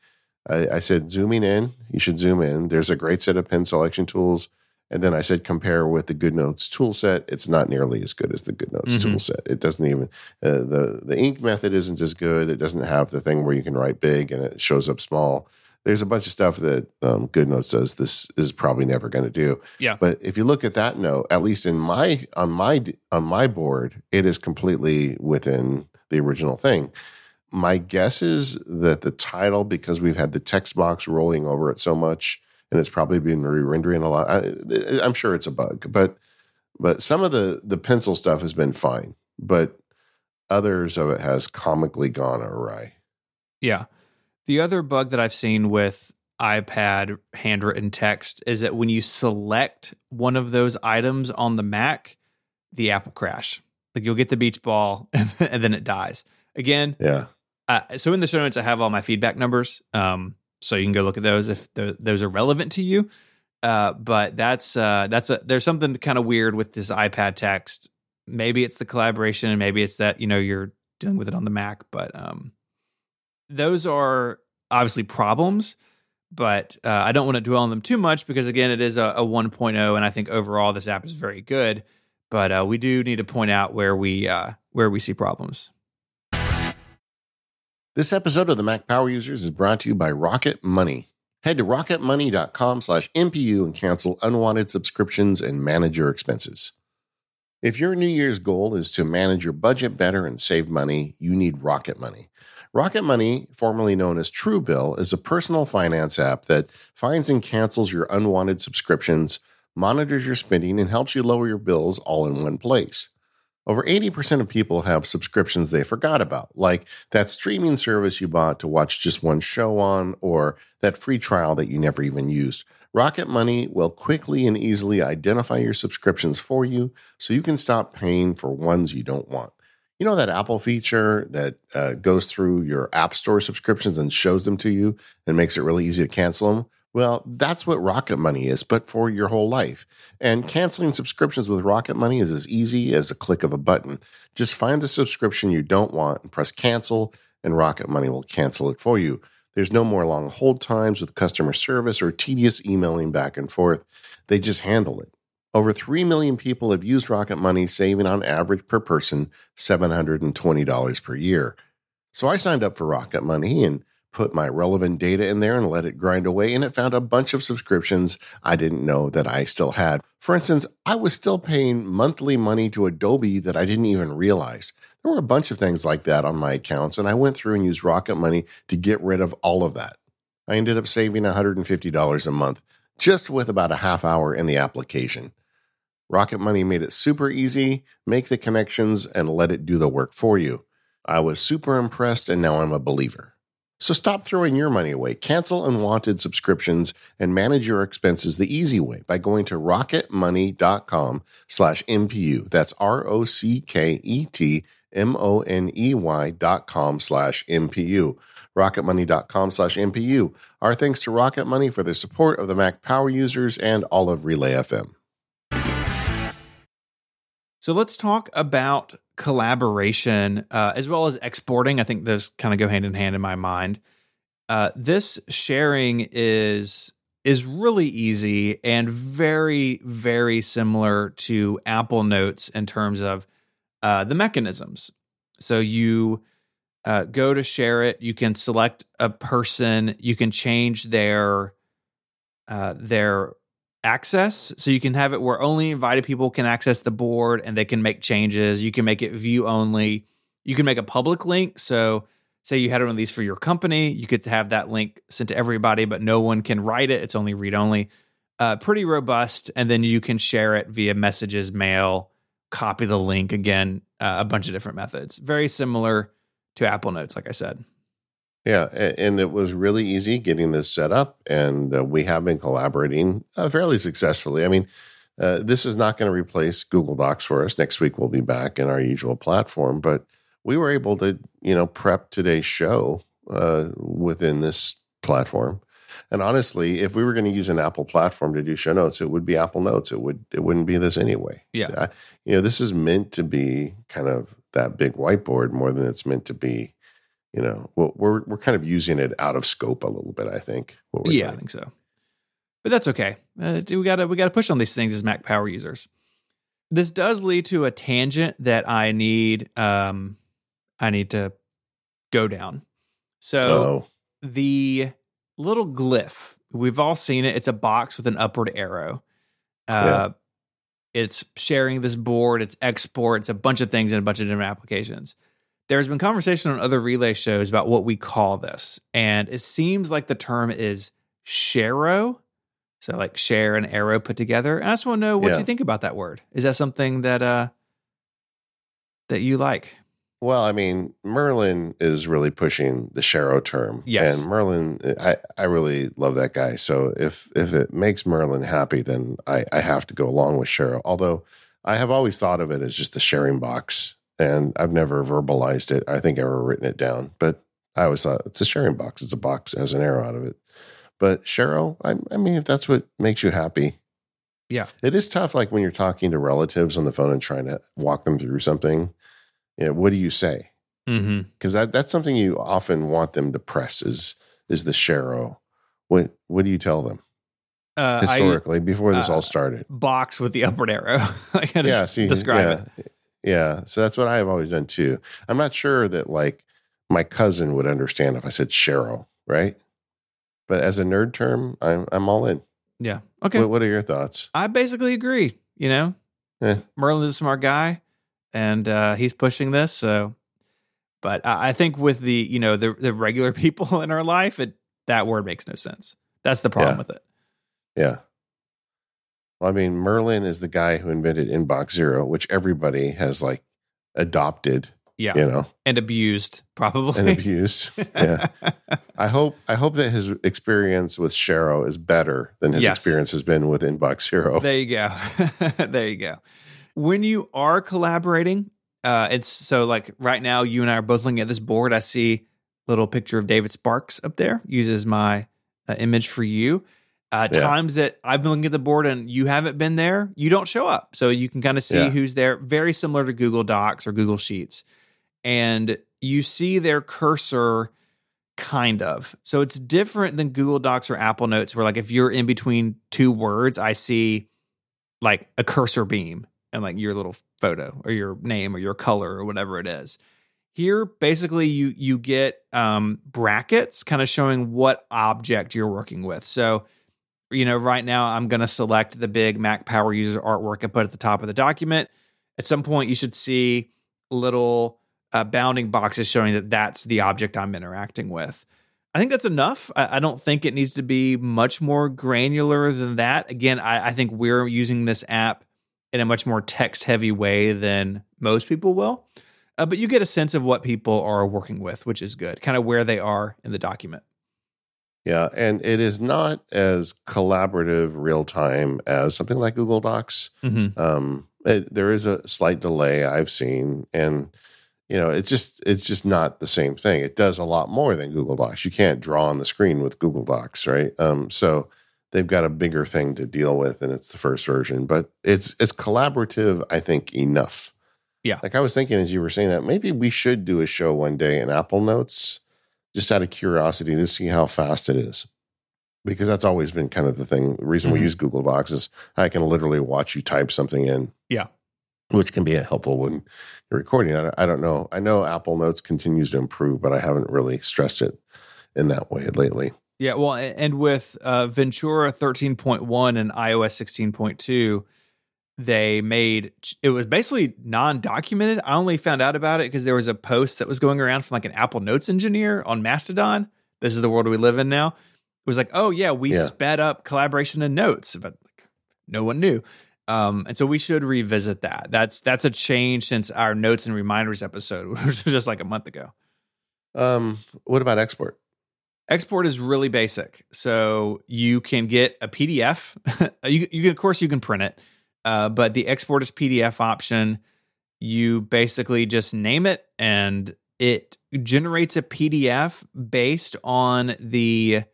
I, I, said, zooming in, you should zoom in. There's a great set of pen selection tools. And then I said, compare with the GoodNotes tool set. It's not nearly as good as the GoodNotes mm-hmm. tool set. It doesn't even uh, the the ink method isn't as good. It doesn't have the thing where you can write big and it shows up small. There's a bunch of stuff that um, GoodNotes does. This is probably never going to do. Yeah. But if you look at that note, at least in my on my on my board, it is completely within the original thing. My guess is that the title, because we've had the text box rolling over it so much and it's probably been re-rendering a lot. I, I'm sure it's a bug, but but some of the the pencil stuff has been fine, but others of it has comically gone awry. Yeah. The other bug that I've seen with iPad handwritten text is that when you select one of those items on the Mac, the app will crash. Like you'll get the beach ball and, then it dies. Again, yeah. Uh, so in the show notes, I have all my feedback numbers. Um, so you can go look at those if those are relevant to you. Uh, but that's uh, that's a there's something kind of weird with this iPad text. Maybe it's the collaboration, and maybe it's that you know you're dealing with it on the Mac. But um, those are obviously problems. But uh, I don't want to dwell on them too much because again, it is a, a 1.0, and I think overall this app is very good. But uh, we do need to point out where we uh, where we see problems. This episode of the Mac Power Users is brought to you by Rocket Money. Head to rocketmoney.com slash MPU and cancel unwanted subscriptions and manage your expenses. If your New Year's goal is to manage your budget better and save money, you need Rocket Money. Rocket Money, formerly known as Truebill, is a personal finance app that finds and cancels your unwanted subscriptions, monitors your spending, and helps you lower your bills all in one place. Over 80% of people have subscriptions they forgot about, like that streaming service you bought to watch just one show on, or that free trial that you never even used. Rocket Money will quickly and easily identify your subscriptions for you so you can stop paying for ones you don't want. You know that Apple feature that uh, goes through your App Store subscriptions and shows them to you and makes it really easy to cancel them? Well, that's what Rocket Money is, but for your whole life. And canceling subscriptions with Rocket Money is as easy as a click of a button. Just find the subscription you don't want and press cancel, and Rocket Money will cancel it for you. There's no more long hold times with customer service or tedious emailing back and forth. They just handle it. Over 3 million people have used Rocket Money, saving on average per person $720 per year. So I signed up for Rocket Money and put my relevant data in there and let it grind away, and it found a bunch of subscriptions I didn't know that I still had. For instance, I was still paying monthly money to Adobe that I didn't even realize. There were a bunch of things like that on my accounts, and I went through and used Rocket Money to get rid of all of that. I ended up saving $150 a month just with about a half hour in the application. Rocket Money made it super easy, make the connections, and let it do the work for you. I was super impressed, and now I'm a believer. So stop throwing your money away. Cancel unwanted subscriptions and manage your expenses the easy way by going to rocketmoney.com slash MPU. That's R-O-C-K-E-T-M-O-N-E-Y dot com slash MPU. Rocketmoney.com slash MPU. Our thanks to Rocket Money for the support of the Mac Power users and all of Relay FM. So let's talk about collaboration uh, as well as exporting. I think those kind of go hand in hand in my mind. Uh, this sharing is is really easy and very very similar to Apple Notes in terms of uh, the mechanisms. So you uh, go to share it. You can select a person. You can change their uh, their access, so you can have it where only invited people can access the board and they can make changes. You can make it view only. You can make a public link. So, say you had one of these for your company, you could have that link sent to everybody, but no one can write it. It's only read only. Uh, pretty robust, and then you can share it via messages, mail, copy the link again, uh, a bunch of different methods. Very similar to Apple Notes, like I said. Yeah, and it was really easy getting this set up, and uh, we have been collaborating uh, fairly successfully. I mean, uh, this is not going to replace Google Docs for us. Next week we'll be back in our usual platform, but we were able to, you know, prep today's show uh, within this platform. And honestly, if we were going to use an Apple platform to do show notes, it would be Apple Notes. It would it wouldn't be this anyway. Yeah, you know, this is meant to be kind of that big whiteboard more than it's meant to be. You know, we're we're kind of using it out of scope a little bit. I think. Yeah, doing. I think so. But that's okay. Uh, we gotta we gotta push on these things as Mac Power users. This does lead to a tangent that I need um I need to go down. So Uh-oh. the little glyph, we've all seen it. It's a box with an upward arrow. Uh, yeah it's sharing this board, it's export, it's a bunch of things in a bunch of different applications. There's been conversation on other relay shows about what we call this, and it seems like the term is sharo. So like share and arrow put together. And I just want to know what yeah. you think about that word. Is that something that uh that you like? Well, I mean, Merlin is really pushing the Sharo term. Yes. And Merlin, I, I really love that guy. So if if it makes Merlin happy, then I, I have to go along with Sharo. Although I have always thought of it as just a sharing box. And I've never verbalized it. I think I've ever written it down. But I always thought it's a sharing box. It's a box that has an arrow out of it. But Sharo, I, I mean, if that's what makes you happy. Yeah. It is tough, like when you're talking to relatives on the phone and trying to walk them through something you know, what do you say? Because mm-hmm. that that's something you often want them to press is is the sharo. What what do you tell them? Uh, Historically, I, before this uh, all started, box with the upward arrow. I yeah, see, describe yeah, it. Yeah, so that's what I have always done too. I'm not sure that like my cousin would understand if I said Cheryl, right? But as a nerd term, I'm I'm all in. Yeah. Okay. What, what are your thoughts? I basically agree. You know, eh. Merlin is a smart guy and uh, he's pushing this. So, but I think with the you know the the regular people in our life, it that word makes no sense. That's the problem yeah. with it. Yeah. Well, I mean, Merlin is the guy who invented Inbox Zero, which everybody has like adopted. Yeah, you know, and abused probably and abused. Yeah. I hope I hope that his experience with Sharo is better than his yes. experience has been with Inbox Zero. There you go. there you go when you are collaborating, uh, it's so like right now, you and I are both looking at this board. I see a little picture of David Sparks up there, uses my uh, image for you. Uh, yeah. Times that I've been looking at the board and you haven't been there, you don't show up. So you can kind of see yeah. who's there. Very similar to Google Docs or Google Sheets. And you see their cursor kind of. So it's different than Google Docs or Apple Notes, where like if you're in between two words, I see like a cursor beam and like your little photo or your name or your color or whatever it is. Here, basically, you you get um, brackets, kind of showing what object you're working with. So, you know, right now I'm going to select the big Mac Power User artwork and put at the top of the document. At some point, you should see little uh, bounding boxes showing that that's the object I'm interacting with. I think that's enough. I, I, don't think it needs to be much more granular than that. Again, I, I think we're using this app in a much more text heavy way than most people will. Uh, but you get a sense of what people are working with, which is good, kind of where they are in the document. Yeah, and it is not as collaborative real time as something like Google Docs. Mm-hmm. Um, it, there is a slight delay I've seen, and you know, it's just it's just not the same thing. It does a lot more than Google Docs. You can't draw on the screen with Google Docs, right? Um, so they've got a bigger thing to deal with and it's the first version but it's it's collaborative i think enough yeah like i was thinking as you were saying that maybe we should do a show one day in apple notes just out of curiosity to see how fast it is because that's always been kind of the thing the reason mm-hmm. we use google docs is i can literally watch you type something in yeah which can be helpful when you're recording. I, I don't know. I know Apple Notes continues to improve, but I haven't really stressed it in that way lately. Yeah, well, and with uh, Ventura 13.1 and iOS 16.2, they made it was basically non-documented. I only found out about it because there was a post that was going around from like an Apple Notes engineer on Mastodon. This is the world we live in now. It was like, oh yeah, we yeah. sped up collaboration and notes, but like, no one knew. Um, and so we should revisit that. That's that's a change since our notes and reminders episode, which was just like a month ago. Um, what about export? Export is really basic. So you can get a PDF. you, you can, of course, you can print it, uh, but the export as PDF option, you basically just name it and it generates a PDF based on the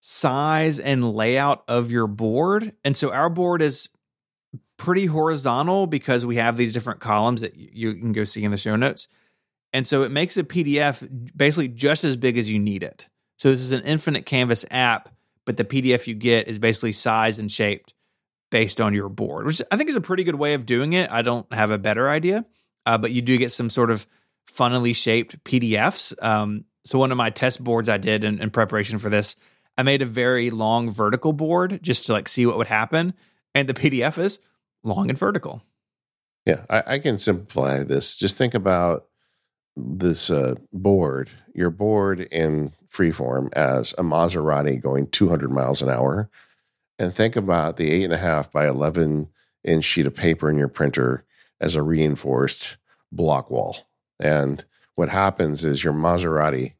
size and layout of your board. And so our board is pretty horizontal because we have these different columns that you can go see in the show notes. And so it makes a PDF basically just as big as you need it. So this is an infinite canvas app, but the PDF you get is basically sized and shaped based on your board, which I think is a pretty good way of doing it. I don't have a better idea, uh, but you do get some sort of funnily shaped PDFs. Um, so one of my test boards I did in, in preparation for this, I made a very long vertical board just to like see what would happen, and the PDF is long and vertical. Yeah, I, I can simplify this. Just think about this uh, board, your board in freeform as a Maserati going 200 miles an hour. And think about the eight and a half by 11 inch sheet of paper in your printer as a reinforced block wall. And what happens is your Maserati,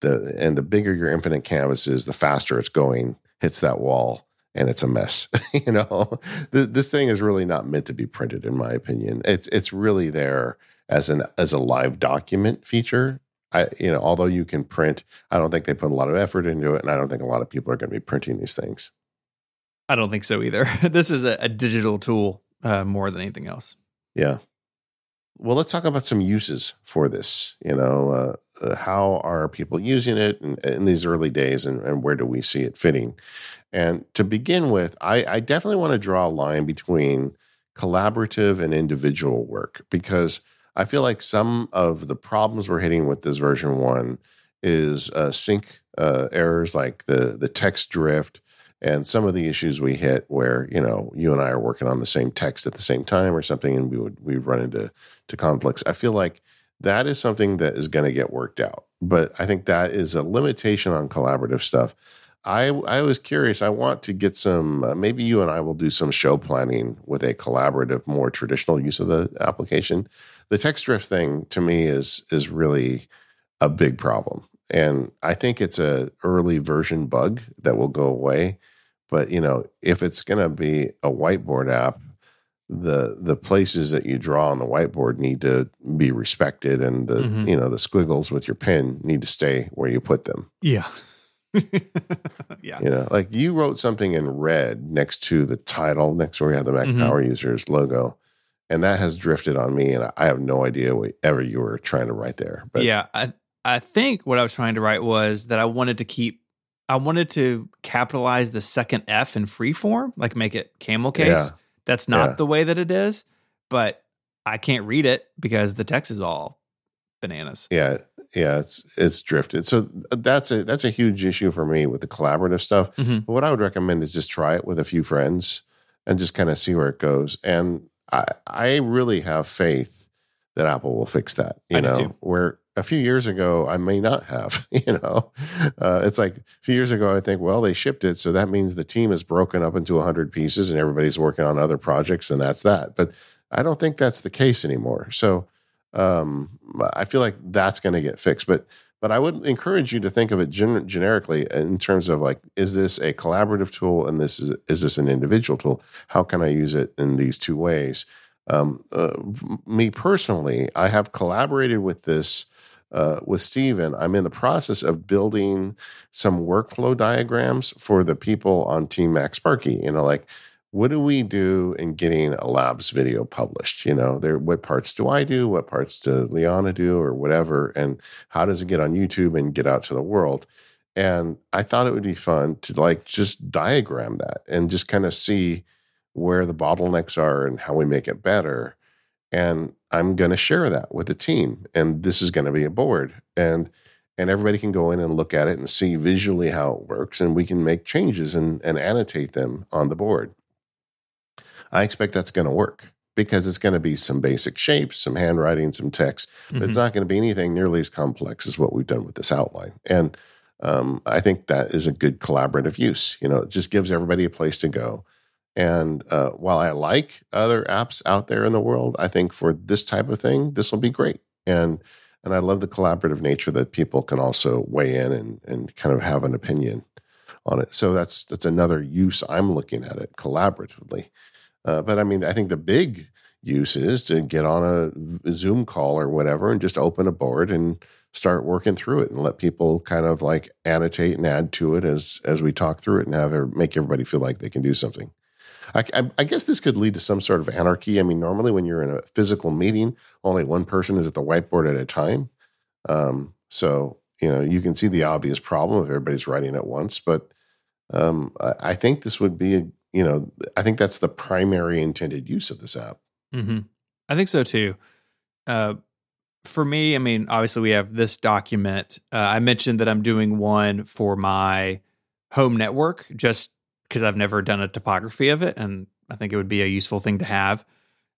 the and the bigger your infinite canvas is, the faster it's going, hits that wall, and it's a mess. you know, this thing is really not meant to be printed, in my opinion. It's it's really there as an as a live document feature. I you know, although you can print, I don't think they put a lot of effort into it, and I don't think a lot of people are going to be printing these things. I don't think so either. this is a, a digital tool uh, more than anything else. Yeah. Well, let's talk about some uses for this. You know, uh, uh, how are people using it in, in these early days, and, and, where do we see it fitting? And to begin with, I, I definitely want to draw a line between collaborative and individual work because I feel like some of the problems we're hitting with this version one is uh, sync uh, errors, like the the text drift, and some of the issues we hit where you know you and I are working on the same text at the same time or something, and we would we run into to conflicts. I feel like that is something that is going to get worked out, but I think that is a limitation on collaborative stuff. I I was curious. I want to get some. Uh, maybe you and I will do some show planning with a collaborative, more traditional use of the application. The text drift thing to me is is really a big problem, and I think it's a early version bug that will go away. But you know, if it's going to be a whiteboard app, the the places that you draw on the whiteboard need to be respected, and the mm-hmm. you know the squiggles with your pen need to stay where you put them. Yeah. yeah. You know, like you wrote something in red next to the title, next to where you have the Mac mm-hmm. Power Users logo. And that has drifted on me, and I have no idea whatever you were trying to write there. But yeah, I I think what I was trying to write was that I wanted to keep I wanted to capitalize the second F in freeform, like make it camel case. Yeah. That's not yeah. the way that it is, but I can't read it because the text is all bananas. Yeah, yeah, it's it's drifted. So that's a that's a huge issue for me with the collaborative stuff. Mm-hmm. But what I would recommend is just try it with a few friends and just kind of see where it goes. And I I really have faith that Apple will fix that. You I know, where a few years ago I may not have. You know, uh, it's like a few years ago I think, well, they shipped it, so that means the team is broken up into hundred pieces and everybody's working on other projects, and that's that. But I don't think that's the case anymore. So um, I feel like that's going to get fixed. But but I would encourage you to think of it gen- generically in terms of like, is this a collaborative tool and this is is this an individual tool? How can I use it in these two ways? Um, uh, me personally, I have collaborated with this uh, with Stephen. I'm in the process of building some workflow diagrams for the people on Team MacSparky. You know, like what do we do in getting a labs video published? You know, there what parts do I do? What parts do Liana do or whatever? And how does it get on YouTube and get out to the world? And I thought it would be fun to like just diagram that and just kind of see where the bottlenecks are and how we make it better. And I'm going to share that with the team. And this is going to be a board. And and everybody can go in and look at it and see visually how it works, and we can make changes and, and annotate them on the board. I expect that's going to work because it's going to be some basic shapes, some handwriting, some text, but mm-hmm. it's not going to be anything nearly as complex as what we've done with this outline. And um, I think that is a good collaborative use. You know, it just gives everybody a place to go. And uh, while I like other apps out there in the world, I think for this type of thing, this will be great. And and I love the collaborative nature that people can also weigh in and and kind of have an opinion on it. So that's that's another use I'm looking at it collaboratively. Uh, but I mean, I think the big use is to get on a Zoom call or whatever and just open a board and start working through it and let people kind of like annotate and add to it as as we talk through it and have make everybody feel like they can do something. I, I, guess this could lead to some sort of anarchy. I mean, normally when you're in a physical meeting, only one person is at the whiteboard at a time. Um, so you know you can see the obvious problem if everybody's writing at once. But um, I, I, think this would be a you know I think that's the primary intended use of this app. Mm-hmm. I think so too. Uh, for me, I mean, obviously we have this document. Uh, I mentioned that I'm doing one for my home network just because I've never done a topography of it, and I think it would be a useful thing to have.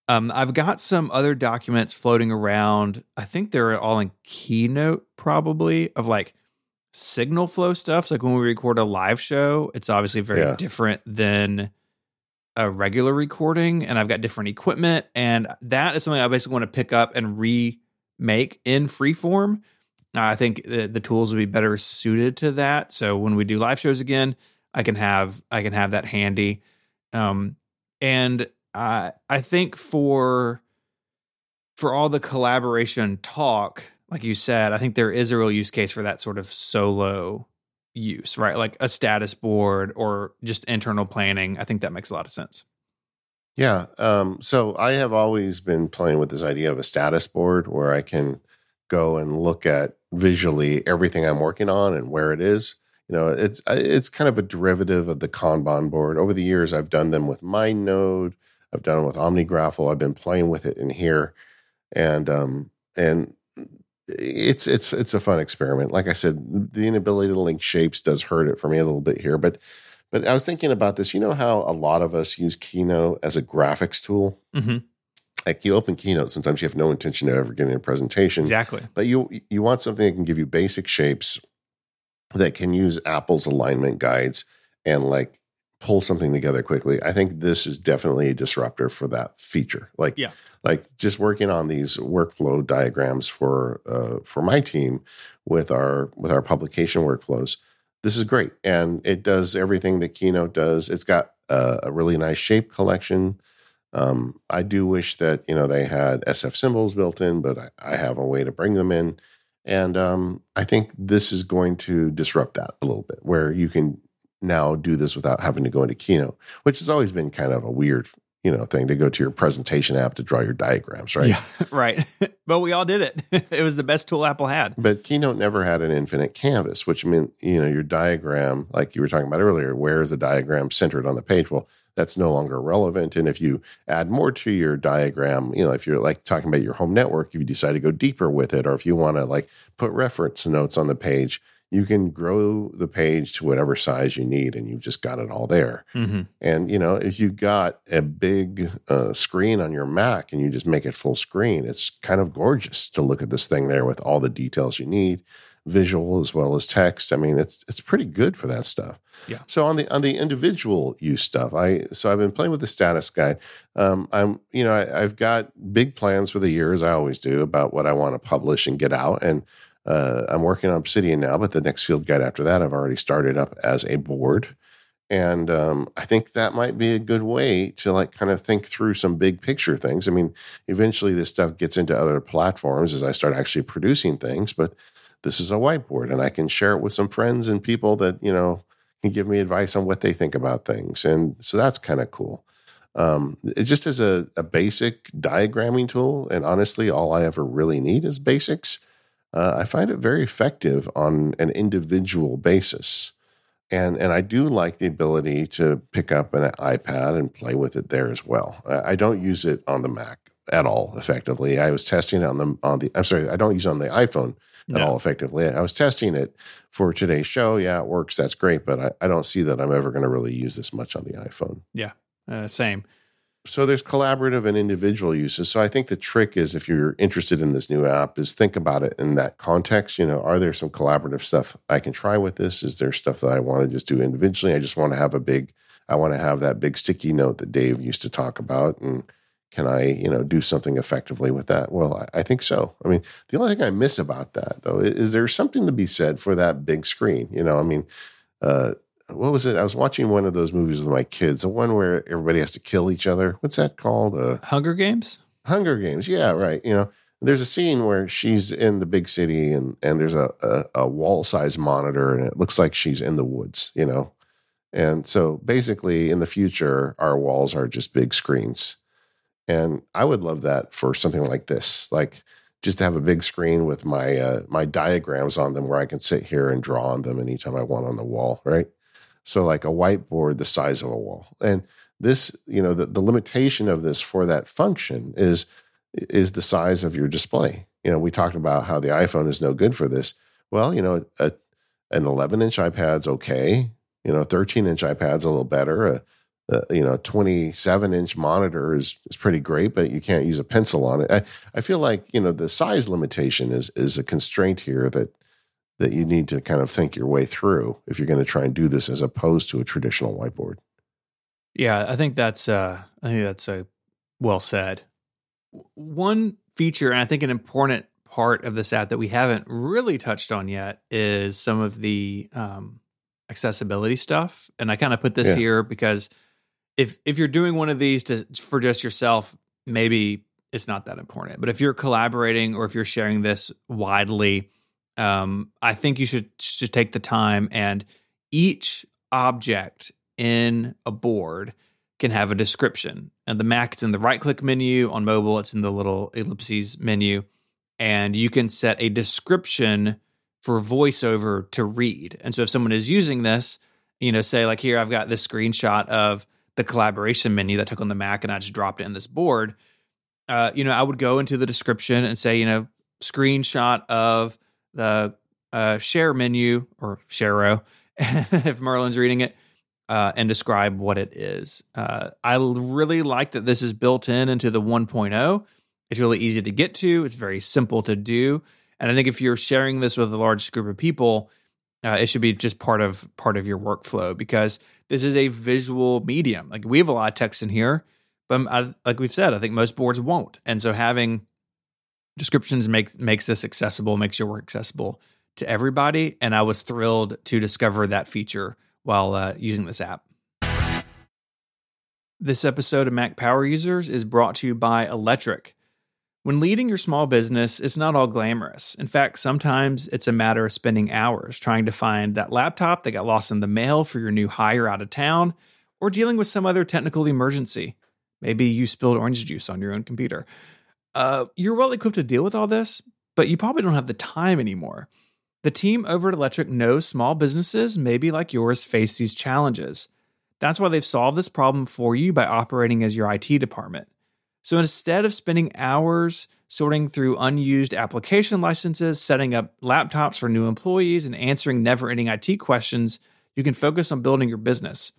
Um, I've got some other documents floating around. I think they're all in Keynote, probably of like signal flow stuff. So like when we record a live show, it's obviously very yeah. different than a regular recording, and I've got different equipment, and that is something I basically want to pick up and remake in freeform. I think the, the tools would be better suited to that. So when we do live shows again, I can have I can have that handy. Um, and I I think for for all the collaboration talk, like you said, I think there is a real use case for that sort of solo use, right? Like a status board or just internal planning. I think that makes a lot of sense. Yeah. Um, so I have always been playing with this idea of a status board where I can go and look at visually everything I'm working on and where it is. You know, it's it's kind of a derivative of the Kanban board. Over the years, I've done them with MindNode. I've done it with OmniGraffle. I've been playing with it in here, and um, and it's it's it's a fun experiment. Like I said, the inability to link shapes does hurt it for me a little bit here, but but I was thinking about this. You know how a lot of us use Keynote as a graphics tool. Mm-hmm. Like you open Keynote, sometimes you have no intention of ever getting a presentation. Exactly. But you you want something that can give you basic shapes that can use Apple's alignment guides and like pull something together quickly. I think this is definitely a disruptor for that feature. Like yeah. Like just working on these workflow diagrams for uh, for my team with our with our publication workflows this is great. And it does everything that Keynote does. It's got a, a really nice shape collection. Um, I do wish that, you know, they had SF symbols built in, but I, I have a way to bring them in. And um, I think this is going to disrupt that a little bit, where you can now do this without having to go into Keynote, which has always been kind of a weird you know thing to go to your presentation app to draw your diagrams, right? Yeah, right. but we all did it. it was the best tool Apple had. But Keynote never had an infinite canvas, which meant you know your diagram, like you were talking about earlier, where is the diagram centered on the page? Well, that's no longer relevant. And if you add more to your diagram, you know, if you're like talking about your home network, if you decide to go deeper with it, or if you want to like put reference notes on the page, you can grow the page to whatever size you need and you've just got it all there mm-hmm. and you know if you got a big uh, screen on your mac and you just make it full screen it's kind of gorgeous to look at this thing there with all the details you need visual as well as text. I mean it's it's pretty good for that stuff. Yeah. So on the on the individual use stuff i so i've been playing with the status guide. Um, i'm you know I, i've got big plans for the year as i always do about what i want to publish and get out. And uh, I'm working on Obsidian now, but the next field guide after that, I've already started up as a board. And um, I think that might be a good way to like kind of think through some big picture things. I mean, eventually this stuff gets into other platforms as I start actually producing things, but this is a whiteboard and I can share it with some friends and people that, you know, can give me advice on what they think about things. And so that's kind of cool. Um, it just is a, a basic diagramming tool. And honestly, all I ever really need is basics uh, I find it very effective on an individual basis. And, and I do like the ability to pick up an iPad and play with it there as well. I don't use it on the Mac at all effectively. I was testing it on the on the. I'm sorry, I don't use it on the iPhone at No. all effectively. I was testing it for today's show. Yeah, it works. That's great, but I, I don't see that I'm ever going to really use this much on the iPhone. Uh, same. So there's collaborative and individual uses. So I think the trick is if you're interested in this new app is think about it in that context. You know, are there some collaborative stuff I can try with this? Is there stuff that I want to just do individually? I just want to have a big I want to have that big sticky note that Dave used to talk about and can I, you know, do something effectively with that? Well, I, I think so. I mean, the only thing I miss about that though is, is there something to be said for that big screen. You know, I mean, uh, what was it? I was watching one of those movies with my kids, the one where everybody has to kill each other. What's that called? Uh, Hunger Games? Hunger Games. Yeah, right. You know, there's a scene where she's in the big city and and there's a a, a wall size monitor and it looks like she's in the woods. You know, and so basically in the future our walls are just big screens, and I would love that for something like this, like. Just to have a big screen with my uh, my diagrams on them, where I can sit here and draw on them anytime I want on the wall, right? So like a whiteboard the size of a wall. And this, you know, the, the limitation of this for that function is is the size of your display. You know, we talked about how the iPhone is no good for this. Well, you know, a, an 11 inch iPad's okay. You know, 13 inch iPad's a little better. A, a you know, 27 inch monitor is is pretty great, but you can't use a pencil on it. I, I feel like you know the size limitation is is a constraint here that that you need to kind of think your way through if you're going to try and do this as opposed to a traditional whiteboard. Yeah, I think that's uh I think that's uh, well said. One feature and I think an important part of this app that we haven't really touched on yet is some of the um accessibility stuff. And I kind of put this Yeah. here because if if you're doing one of these to for just yourself, maybe it's not that important. But if you're collaborating or if you're sharing this widely, um, I think you should should take the time and each object in a board can have a description. And the Mac, it's in the right click menu. On mobile, it's in the little ellipses menu. And you can set a description for voiceover to read. And so if someone is using this, you know, say like here, I've got this screenshot of the collaboration menu that I took on the Mac and I just dropped it in this board. Uh, you know, I would go into the description and say, you know, screenshot of the uh, share menu or share row, if Merlin's reading it, uh, and describe what it is. Uh, I really like that this is built in into the 1.0. It's really easy to get to. It's very simple to do, and I think if you're sharing this with a large group of people, uh, it should be just part of part of your workflow because this is a visual medium. Like we have a lot of text in here, but I, like we've said, I think most boards won't, and so having descriptions makes makes this accessible, makes your work accessible to everybody. And I was thrilled to discover that feature while uh, using this app. This episode of Mac Power Users is brought to you by Electric. When leading your small business, it's not all glamorous. In fact, sometimes it's a matter of spending hours trying to find that laptop that got lost in the mail for your new hire out of town, or dealing with some other technical emergency. Maybe you spilled orange juice on your own computer. Uh, you're well equipped to deal with all this, but you probably don't have the time anymore. The team over at Electric knows small businesses, maybe like yours, face these challenges. That's why they've solved this problem for you by operating as your IT department. So instead of spending hours sorting through unused application licenses, setting up laptops for new employees, and answering never ending IT questions, you can focus on building your business.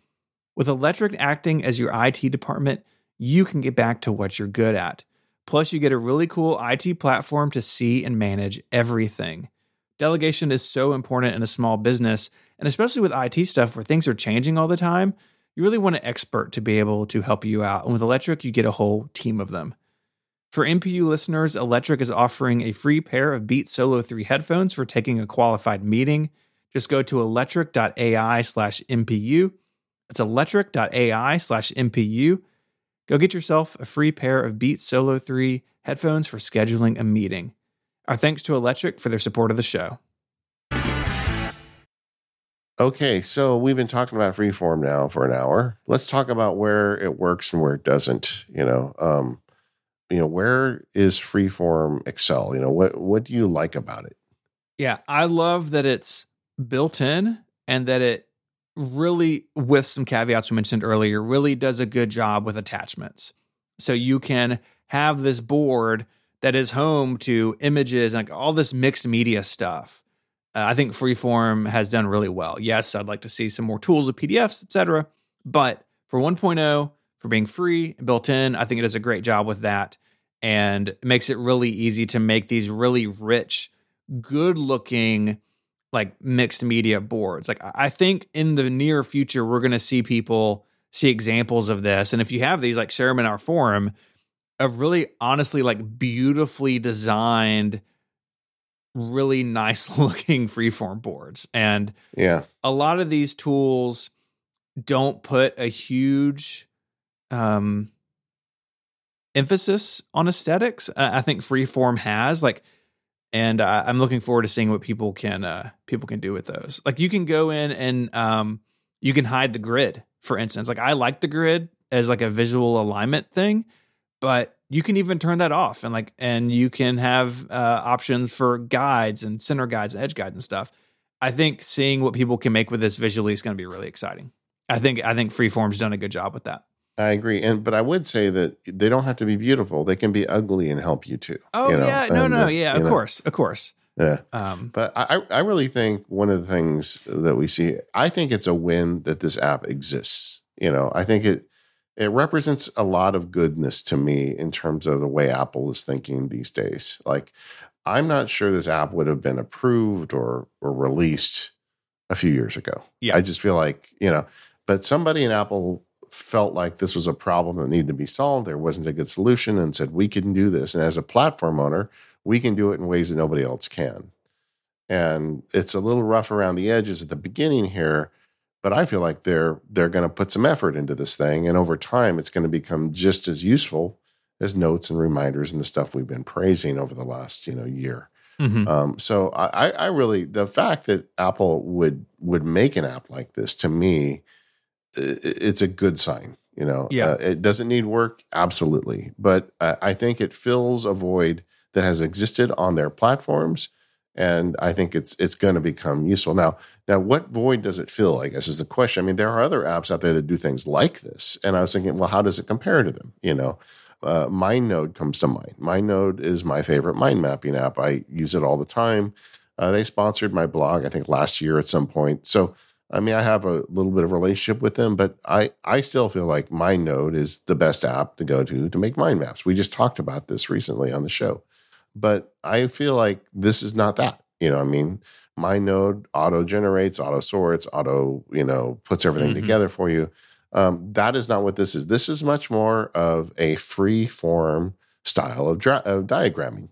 With Electric acting as your IT department, you can get back to what you're good at. Plus, you get a really cool IT platform to see and manage everything. Delegation is so important in a small business, and especially with IT stuff where things are changing all the time, you really want an expert to be able to help you out. And with Electric, you get a whole team of them. For MPU listeners, Electric is offering a free pair of Beats Solo 3 headphones for taking a qualified meeting. Just go to electric.ai slash MPU. That's electric.ai slash MPU. Go get yourself a free pair of Beats Solo 3 headphones for scheduling a meeting. Our thanks to Electric for their support of the show. Okay, so we've been talking about freeform now for an hour. Let's talk about where it works and where it doesn't. You know, um, you know, where is freeform Excel? You know, what what do you like about it? Yeah, I love that it's built in and that it really, with some caveats we mentioned earlier, really does a good job with attachments. So you can have this board that is home to images and like all this mixed media stuff. Uh, I think Freeform has done really well. Yes, I'd like to see some more tools with PDFs, etc. But for 1.0, for being free and built in, I think it does a great job with that and makes it really easy to make these really rich, good looking like mixed media boards. Like I think in the near future we're going to see people see examples of this and if you have these like share them in our forum of really honestly like beautifully designed really nice looking freeform boards. And yeah. a lot of these tools don't put a huge um emphasis on aesthetics. I think freeform has like and uh, i'm looking forward to seeing what people can uh people can do with those. Like you can go in and um you can hide the grid for instance. Like i like the grid as like a visual alignment thing but you can even turn that off and like and you can have uh, options for guides and center guides and edge guides and stuff i think seeing what people can make with this visually is going to be really exciting i think i think freeform's done a good job with that I agree, and but I would say that they don't have to be beautiful; they can be ugly and help you too. oh you know? yeah no And, no uh, yeah of know, course of course Yeah, um but I I really think one of the things that we see, I think it's a win that this app exists. You know, I think it it represents a lot of goodness to me in terms of the way Apple is thinking these days. Like, I'm not sure this app would have been approved or or released a few years ago. Yeah. I just feel like you know, but somebody in Apple felt like this was a problem that needed to be solved. There wasn't a good solution, and said we can do this. And as a platform owner, we can do it in ways that nobody else can. And it's a little rough around the edges at the beginning here, but I feel like they're they're going to put some effort into this thing, and over time, it's going to become just as useful as notes and reminders and the stuff we've been praising over the last you know year. mhm. Um, so I, I really the fact that Apple would would make an app like this to me, it's a good sign. You know, Yeah. Uh, it doesn't need work, absolutely, but I, I think it fills a void that has existed on their platforms, and I think it's it's going to become useful now. Now, what void does it fill? I guess is the question. I mean, there are other apps out there that do things like this, and I was thinking, well, how does it compare to them? You know, uh, MindNode comes to mind. MindNode is my favorite mind mapping app. I use it all the time. Uh, they sponsored my blog, I think, last year at some point. So, I mean, I have a little bit of relationship with them, but I, I still feel like MindNode is the best app to go to to make mind maps. We just talked about this recently on the show, but I feel like this is not that. You know, I mean, MindNode auto generates, auto sorts, auto, you know, puts everything Mhm. together for you. Um, that is not what this is. This is much more of a free form style of, dra- of diagramming.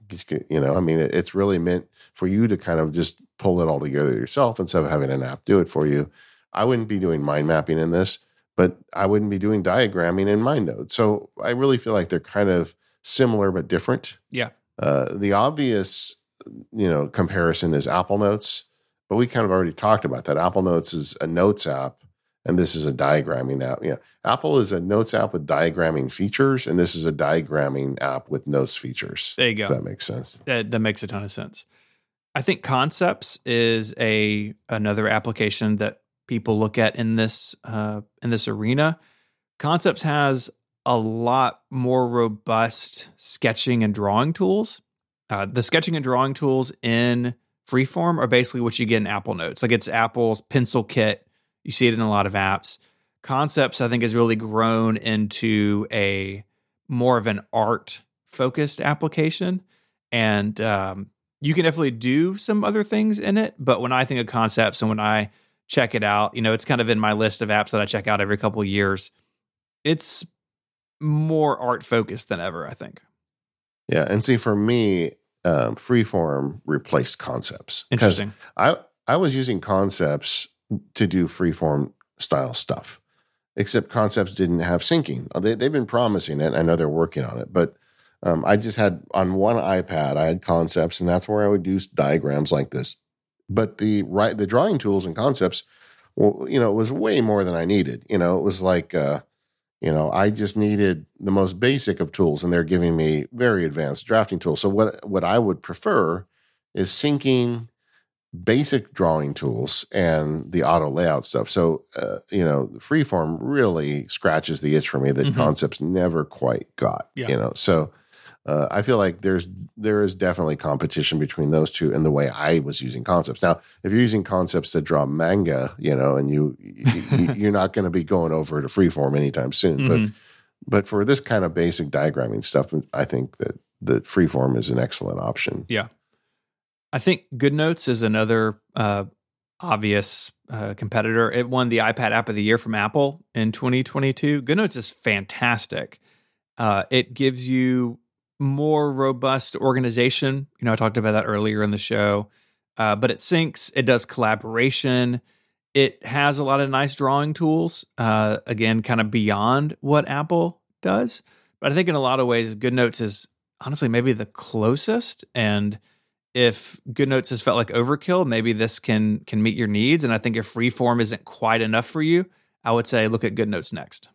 You know, I mean, it, it's really meant for you to kind of just pull it all together yourself instead of having an app do it for you. I wouldn't be doing mind mapping in this, but I wouldn't be doing diagramming in MindNode. So I really feel like they're kind of similar but different. Yeah. Uh, the obvious, you know, comparison is Apple Notes, but we kind of already talked about that. Apple Notes is a notes app, and this is a diagramming app. Yeah, Apple is a notes app with diagramming features, and this is a diagramming app with notes features. there you go that makes sense. that, that makes a ton of sense. I think Concepts is a another application that people look at in this uh, in this arena. Concepts has a lot more robust sketching and drawing tools. Uh, the sketching and drawing tools in Freeform are basically what you get in Apple Notes. Like it's Apple's PencilKit. You see it in a lot of apps. Concepts, I think, has really grown into a more of an art focused application. And um, you can definitely do some other things in it. But when I think of concepts and when I check it out, you know, it's kind of in my list of apps that I check out every couple of years. It's more art focused than ever, I think. Yeah, and see, for me, um, Freeform replaced concepts. Interesting. I I was using concepts to do freeform style stuff, except concepts didn't have syncing. Uh, They they've been promising it. I know they're working on it, but um, I just had on one iPad I had concepts, and that's where I would do diagrams like this. But the right the drawing tools and concepts, well, you know, it was way more than I needed. You know, it was like. Uh, you know, I just needed the most basic of tools, and they're giving me very advanced drafting tools. So what what I would prefer is syncing basic drawing tools and the auto layout stuff. So uh, you know, Freeform really scratches the itch for me that Mhm. concepts never quite got. Yeah. You know, so uh, I feel like there's there is definitely competition between those two in the way I was using concepts. Now, if you're using concepts to draw manga, you know, and you, you are not going to be going over to freeform anytime soon. Mm-hmm. But but for this kind of basic diagramming stuff, I think that that freeform is an excellent option. Yeah, I think GoodNotes is another uh, obvious uh, competitor. It won the iPad App of the Year from Apple in 2022. GoodNotes is fantastic. Uh, it gives you more robust organization. You know, I talked about that earlier in the show. Uh, but it syncs, it does collaboration. It has a lot of nice drawing tools, uh, again, kind of beyond what Apple does. But I think in a lot of ways, GoodNotes is honestly maybe the closest. And if GoodNotes has felt like overkill, maybe this can can meet your needs. And I think if Freeform isn't quite enough for you, I would say look at GoodNotes next.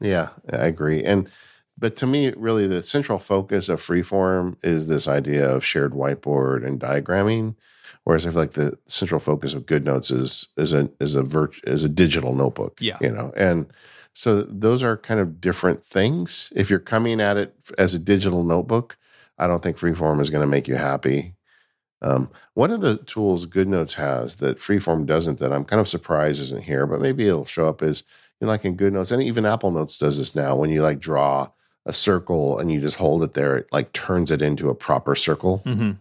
Yeah, I agree. And but to me, really, the central focus of freeform is this idea of shared whiteboard and diagramming. Whereas I feel like the central focus of GoodNotes is is a is a virt- is a digital notebook. Yeah, you know, and so those are kind of different things. If you're coming at it as a digital notebook, I don't think Freeform is going to make you happy. Um, one of the tools GoodNotes has that Freeform doesn't, that I'm kind of surprised isn't here, but maybe it'll show up is you know, like in GoodNotes, and even Apple Notes does this now. When you like draw a circle and you just hold it there, it like turns it into a proper circle. Mm-hmm.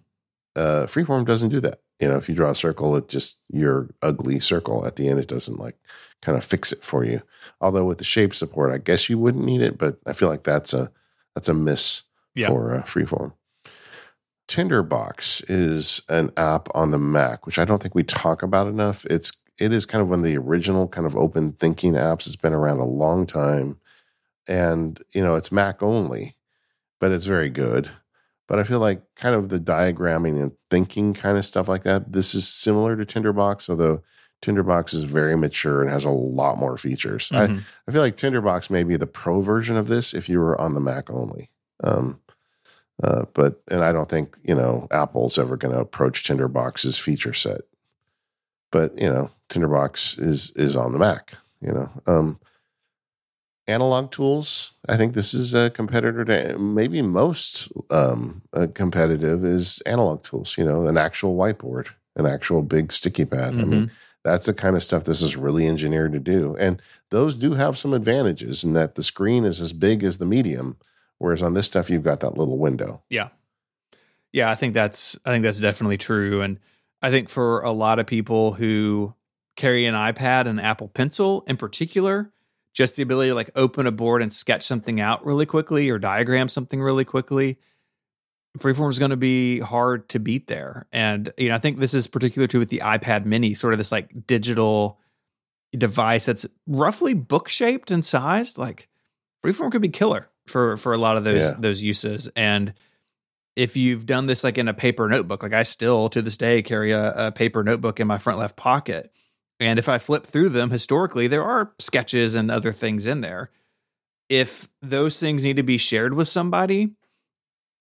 Uh, freeform doesn't do that. You know, if you draw a circle, it just your ugly circle at the end. It doesn't like kind of fix it for you. Although with the shape support, I guess you wouldn't need it, but I feel like that's a that's a miss yeah. for uh, freeform. Tinderbox is an app on the Mac, which I don't think we talk about enough. It's it is kind of one of the original kind of open thinking apps. It's been around a long time and you know it's Mac only, but it's very good. But I feel like kind of the diagramming and thinking kind of stuff like that. This is similar to Tinderbox, although Tinderbox is very mature and has a lot more features. Mm-hmm. I, I feel like Tinderbox may be the pro version of this if you were on the Mac only. Um, uh, but and I don't think you know Apple's ever going to approach Tinderbox's feature set. But you know, Tinderbox is is on the Mac. You know, um, analog tools. I think this is a competitor to maybe most um, competitive is analog tools. You know, an actual whiteboard, an actual big sticky pad. Mm-hmm. I mean, mm-hmm. that's the kind of stuff this is really engineered to do, and those do have some advantages in that the screen is as big as the medium, whereas on this stuff you've got that little window. Yeah, yeah, I think that's I think that's definitely true, and I think for a lot of people who carry an iPad and Apple Pencil in particular just the ability to like open a board and sketch something out really quickly or diagram something really quickly freeform is going to be hard to beat there. And you know i think this is particular too with the ipad mini sort of this like digital device that's roughly book shaped and sized like freeform could be killer for for a lot of those yeah. those uses. And if you've done this like in a paper notebook like i still to this day carry a, a paper notebook in my front left pocket and if I flip through them historically, there are sketches and other things in there. If those things need to be shared with somebody,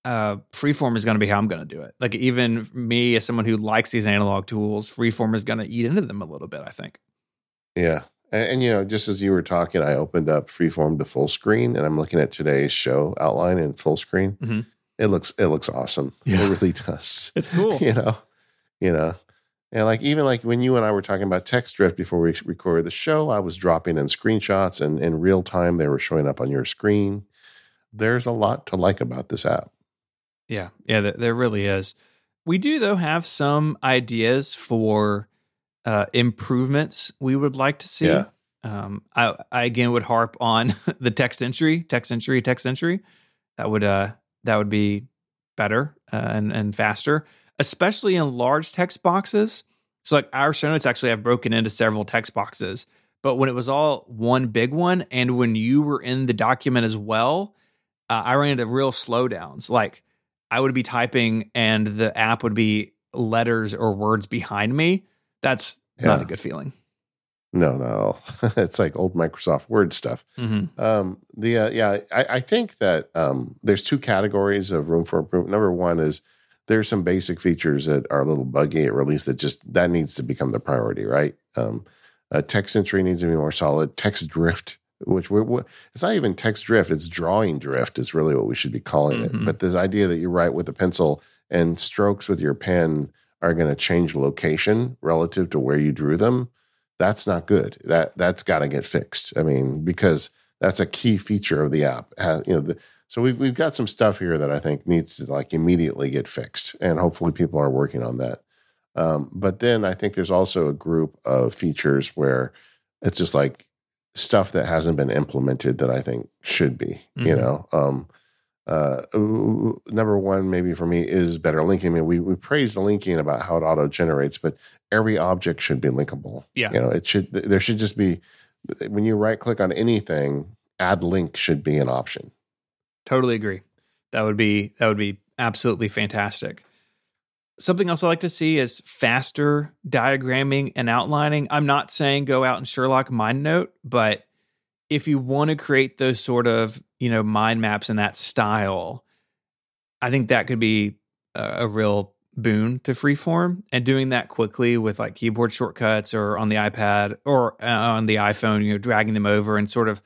uh, freeform is going to be how I'm going to do it. Like even me as someone who likes these analog tools, freeform is going to eat into them a little bit. I think. Yeah, and, and, you know, just as you were talking, I opened up freeform to full screen, and I'm looking at today's show outline in full screen. Mm-hmm. It looks it looks awesome. Yeah. It really does. It's cool. you know, you know, and like even like when you and I were talking about text drift before we recorded the show, I was dropping in screenshots and in real time they were showing up on your screen. There's a lot to like about this app. Yeah, yeah, there really is. We do though have some ideas for uh, improvements we would like to see. Yeah. Um, I, I again would harp on the text entry, text entry, text entry. That would uh that would be better uh, and and faster especially in large text boxes. So, like our show notes actually have broken into several text boxes, but when it was all one big one, and when you were in the document as well, uh, I ran into real slowdowns. Like I would be typing, and the app would be letters or words behind me. That's yeah. not a good feeling. No, no, it's like old Microsoft Word stuff. Mm-hmm. Um, the uh, yeah, I, I, think that um, there's two categories of room for improvement. Number one is there's some basic features that are a little buggy at release that just that needs to become the priority, right? Um, uh, text entry needs to be more solid. Text drift which we're, we're, it's not even text drift; it's drawing drift. Is really what we should be calling Mhm. it. But this idea that you write with a pencil and strokes with your pen are going to change location relative to where you drew them, that's not good. That that's got to get fixed. I mean, because that's a key feature of the app. You know, the, so we've we've got some stuff here that I think needs to like immediately get fixed, and hopefully people are working on that. Um, but then I think there's also a group of features where it's just like stuff that hasn't been implemented that I think should be. You Mhm. know, um, uh, number one maybe for me is better linking. I mean, we we praise the linking about how it auto generates, but every object should be linkable. Yeah. you know, it should. There should just be when you right click on anything, add link should be an option. Totally agree. That would be that would be absolutely fantastic. Something else I like to see is faster diagramming and outlining. I'm not saying go out and Sherlock MindNode, but if you want to create those sort of, you know, mind maps in that style, I think that could be a, a real boon to freeform and doing that quickly with like keyboard shortcuts or on the iPad or uh, on the iPhone, you know, dragging them over and sort of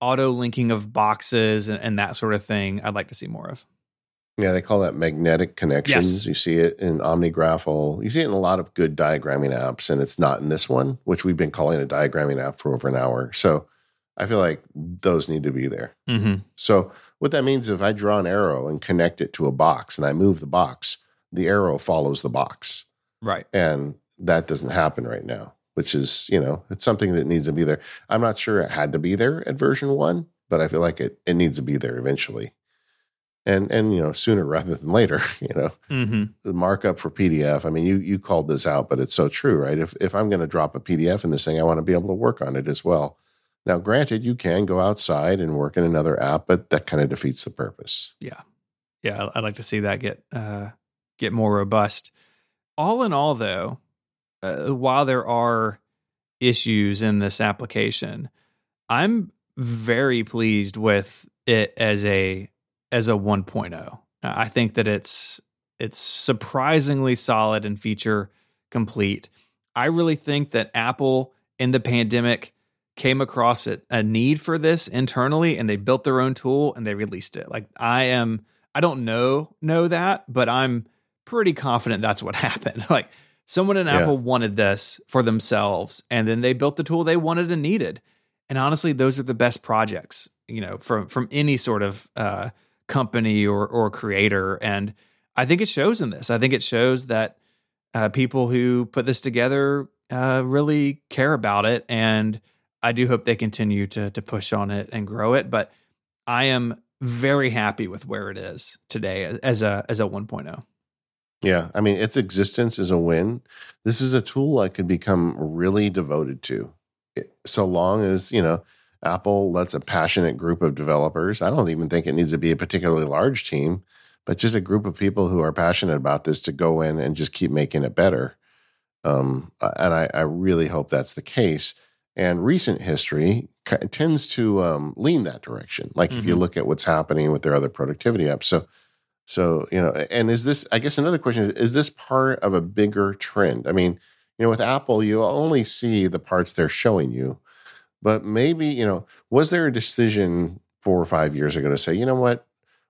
auto linking of boxes and, and that sort of thing. I'd like to see more of. Yeah, they call that magnetic connections. Yes. You see it in OmniGraffle. You see it in a lot of good diagramming apps, and it's not in this one, which we've been calling a diagramming app for over an hour. So I feel like those need to be there. Mm-hmm. So what that means, if I draw an arrow and connect it to a box and I move the box, the arrow follows the box. Right. And that doesn't happen right now, which is, you know, it's something that needs to be there. I'm not sure it had to be there at version one, but I feel like it, it needs to be there eventually. And and you know, sooner rather than later, you know. Mm-hmm. The markup for PDF, I mean, you you called this out, but it's so true, right? If if I'm going to drop a PDF in this thing, I want to be able to work on it as well. Now, granted, you can go outside and work in another app, but that kind of defeats the purpose. Yeah. Yeah. I'd like to see that get uh, get more robust. All in all, though, uh, while there are issues in this application, I'm very pleased with it as a as a 1.0. I think that it's it's surprisingly solid and feature complete. I really think that Apple in the pandemic came across a, a need for this internally and they built their own tool and they released it. Like I am I don't know know that, but I'm pretty confident that's what happened. Like someone in Yeah. Apple wanted this for themselves and then they built the tool they wanted and needed. And honestly, those are the best projects, you know, from from any sort of uh, company or or creator. And I think it shows in this. I think it shows that uh, people who put this together uh, really care about it, and I do hope they continue to to push on it and grow it. But I am very happy with where it is today as a as a oh. 1.0. Yeah, I mean, its existence is a win. This is a tool I could become really devoted to, so long as you know Apple lets a passionate group of developers. I don't even think it needs to be a particularly large team, but just a group of people who are passionate about this to go in and just keep making it better. Um, and I, I really hope that's the case. And recent history tends to um, lean that direction. Like if you Mhm. look at what's happening with their other productivity apps, so so, you know, and is this, I guess another question is, is this part of a bigger trend? I mean, you know, with Apple, you only see the parts they're showing you, but maybe, you know, was there a decision four or five years ago to say, you know what,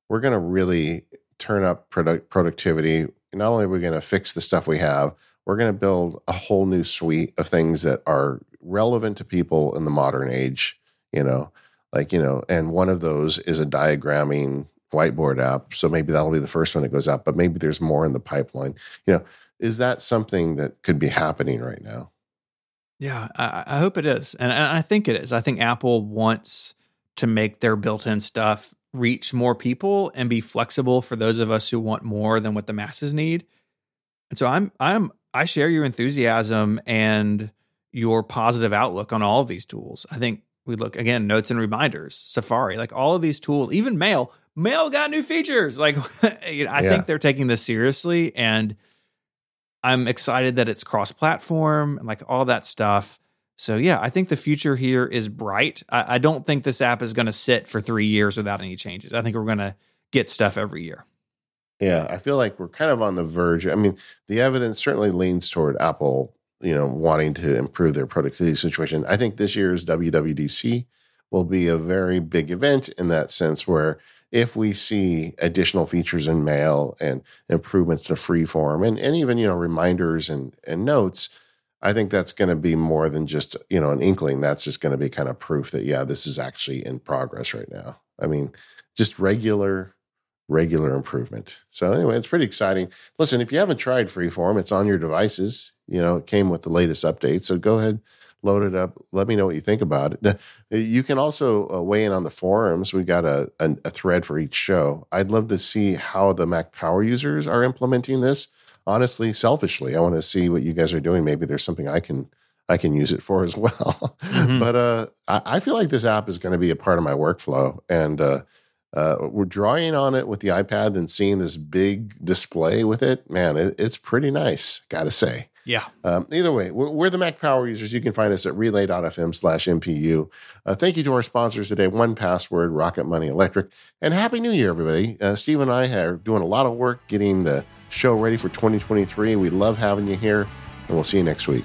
we're going to really turn up product productivity. Not only are we going to fix the stuff we have, we're going to build a whole new suite of things that are relevant to people in the modern age, you know, like, you know, and one of those is a diagramming whiteboard app. So maybe that'll be the first one that goes out, but maybe there's more in the pipeline. You know, is that something that could be happening right now? Yeah, I, I hope it is, and, and I think it is. I think Apple wants to make their built-in stuff reach more people and be flexible for those of us who want more than what the masses need. And so I'm I'm I share your enthusiasm and your positive outlook on all of these tools. I think we look again notes and reminders, Safari, like all of these tools, even Mail. Mail got new features. Like you know, I Yeah. think they're taking this seriously and I'm excited that it's cross platform and like all that stuff. So, yeah, I think the future here is bright. I, I don't think this app is going to sit for three years without any changes. I think we're going to get stuff every year. Yeah, I feel like we're kind of on the verge. I mean, the evidence certainly leans toward Apple, you know, wanting to improve their productivity situation. I think this year's WWDC will be a very big event in that sense where if we see additional features in mail and improvements to freeform and, and even you know reminders and, and notes i think that's going to be more than just you know an inkling that's just going to be kind of proof that yeah this is actually in progress right now i mean just regular regular improvement so anyway it's pretty exciting listen if you haven't tried freeform it's on your devices you know it came with the latest update so go ahead load it up. Let me know what you think about it. You can also uh, weigh in on the forums. We got a, a, a thread for each show. I'd love to see how the Mac Power users are implementing this. Honestly, selfishly, I want to see what you guys are doing. Maybe there's something I can I can use it for as well. Mm-hmm. but uh, I, I, feel like this app is going to be a part of my workflow, and uh, uh, we're drawing on it with the iPad and seeing this big display with it. Man, it, it's pretty nice, got to say. Yeah. Um, either way, we're, we're, the Mac Power users. You can find us at relay.fm slash MPU. Uh, thank you to our sponsors today, 1Password, Rocket Money Electric, and Happy New Year, everybody. Uh, Steve and I are doing a lot of work getting the show ready for 2023. We love having you here, and we'll see you next week.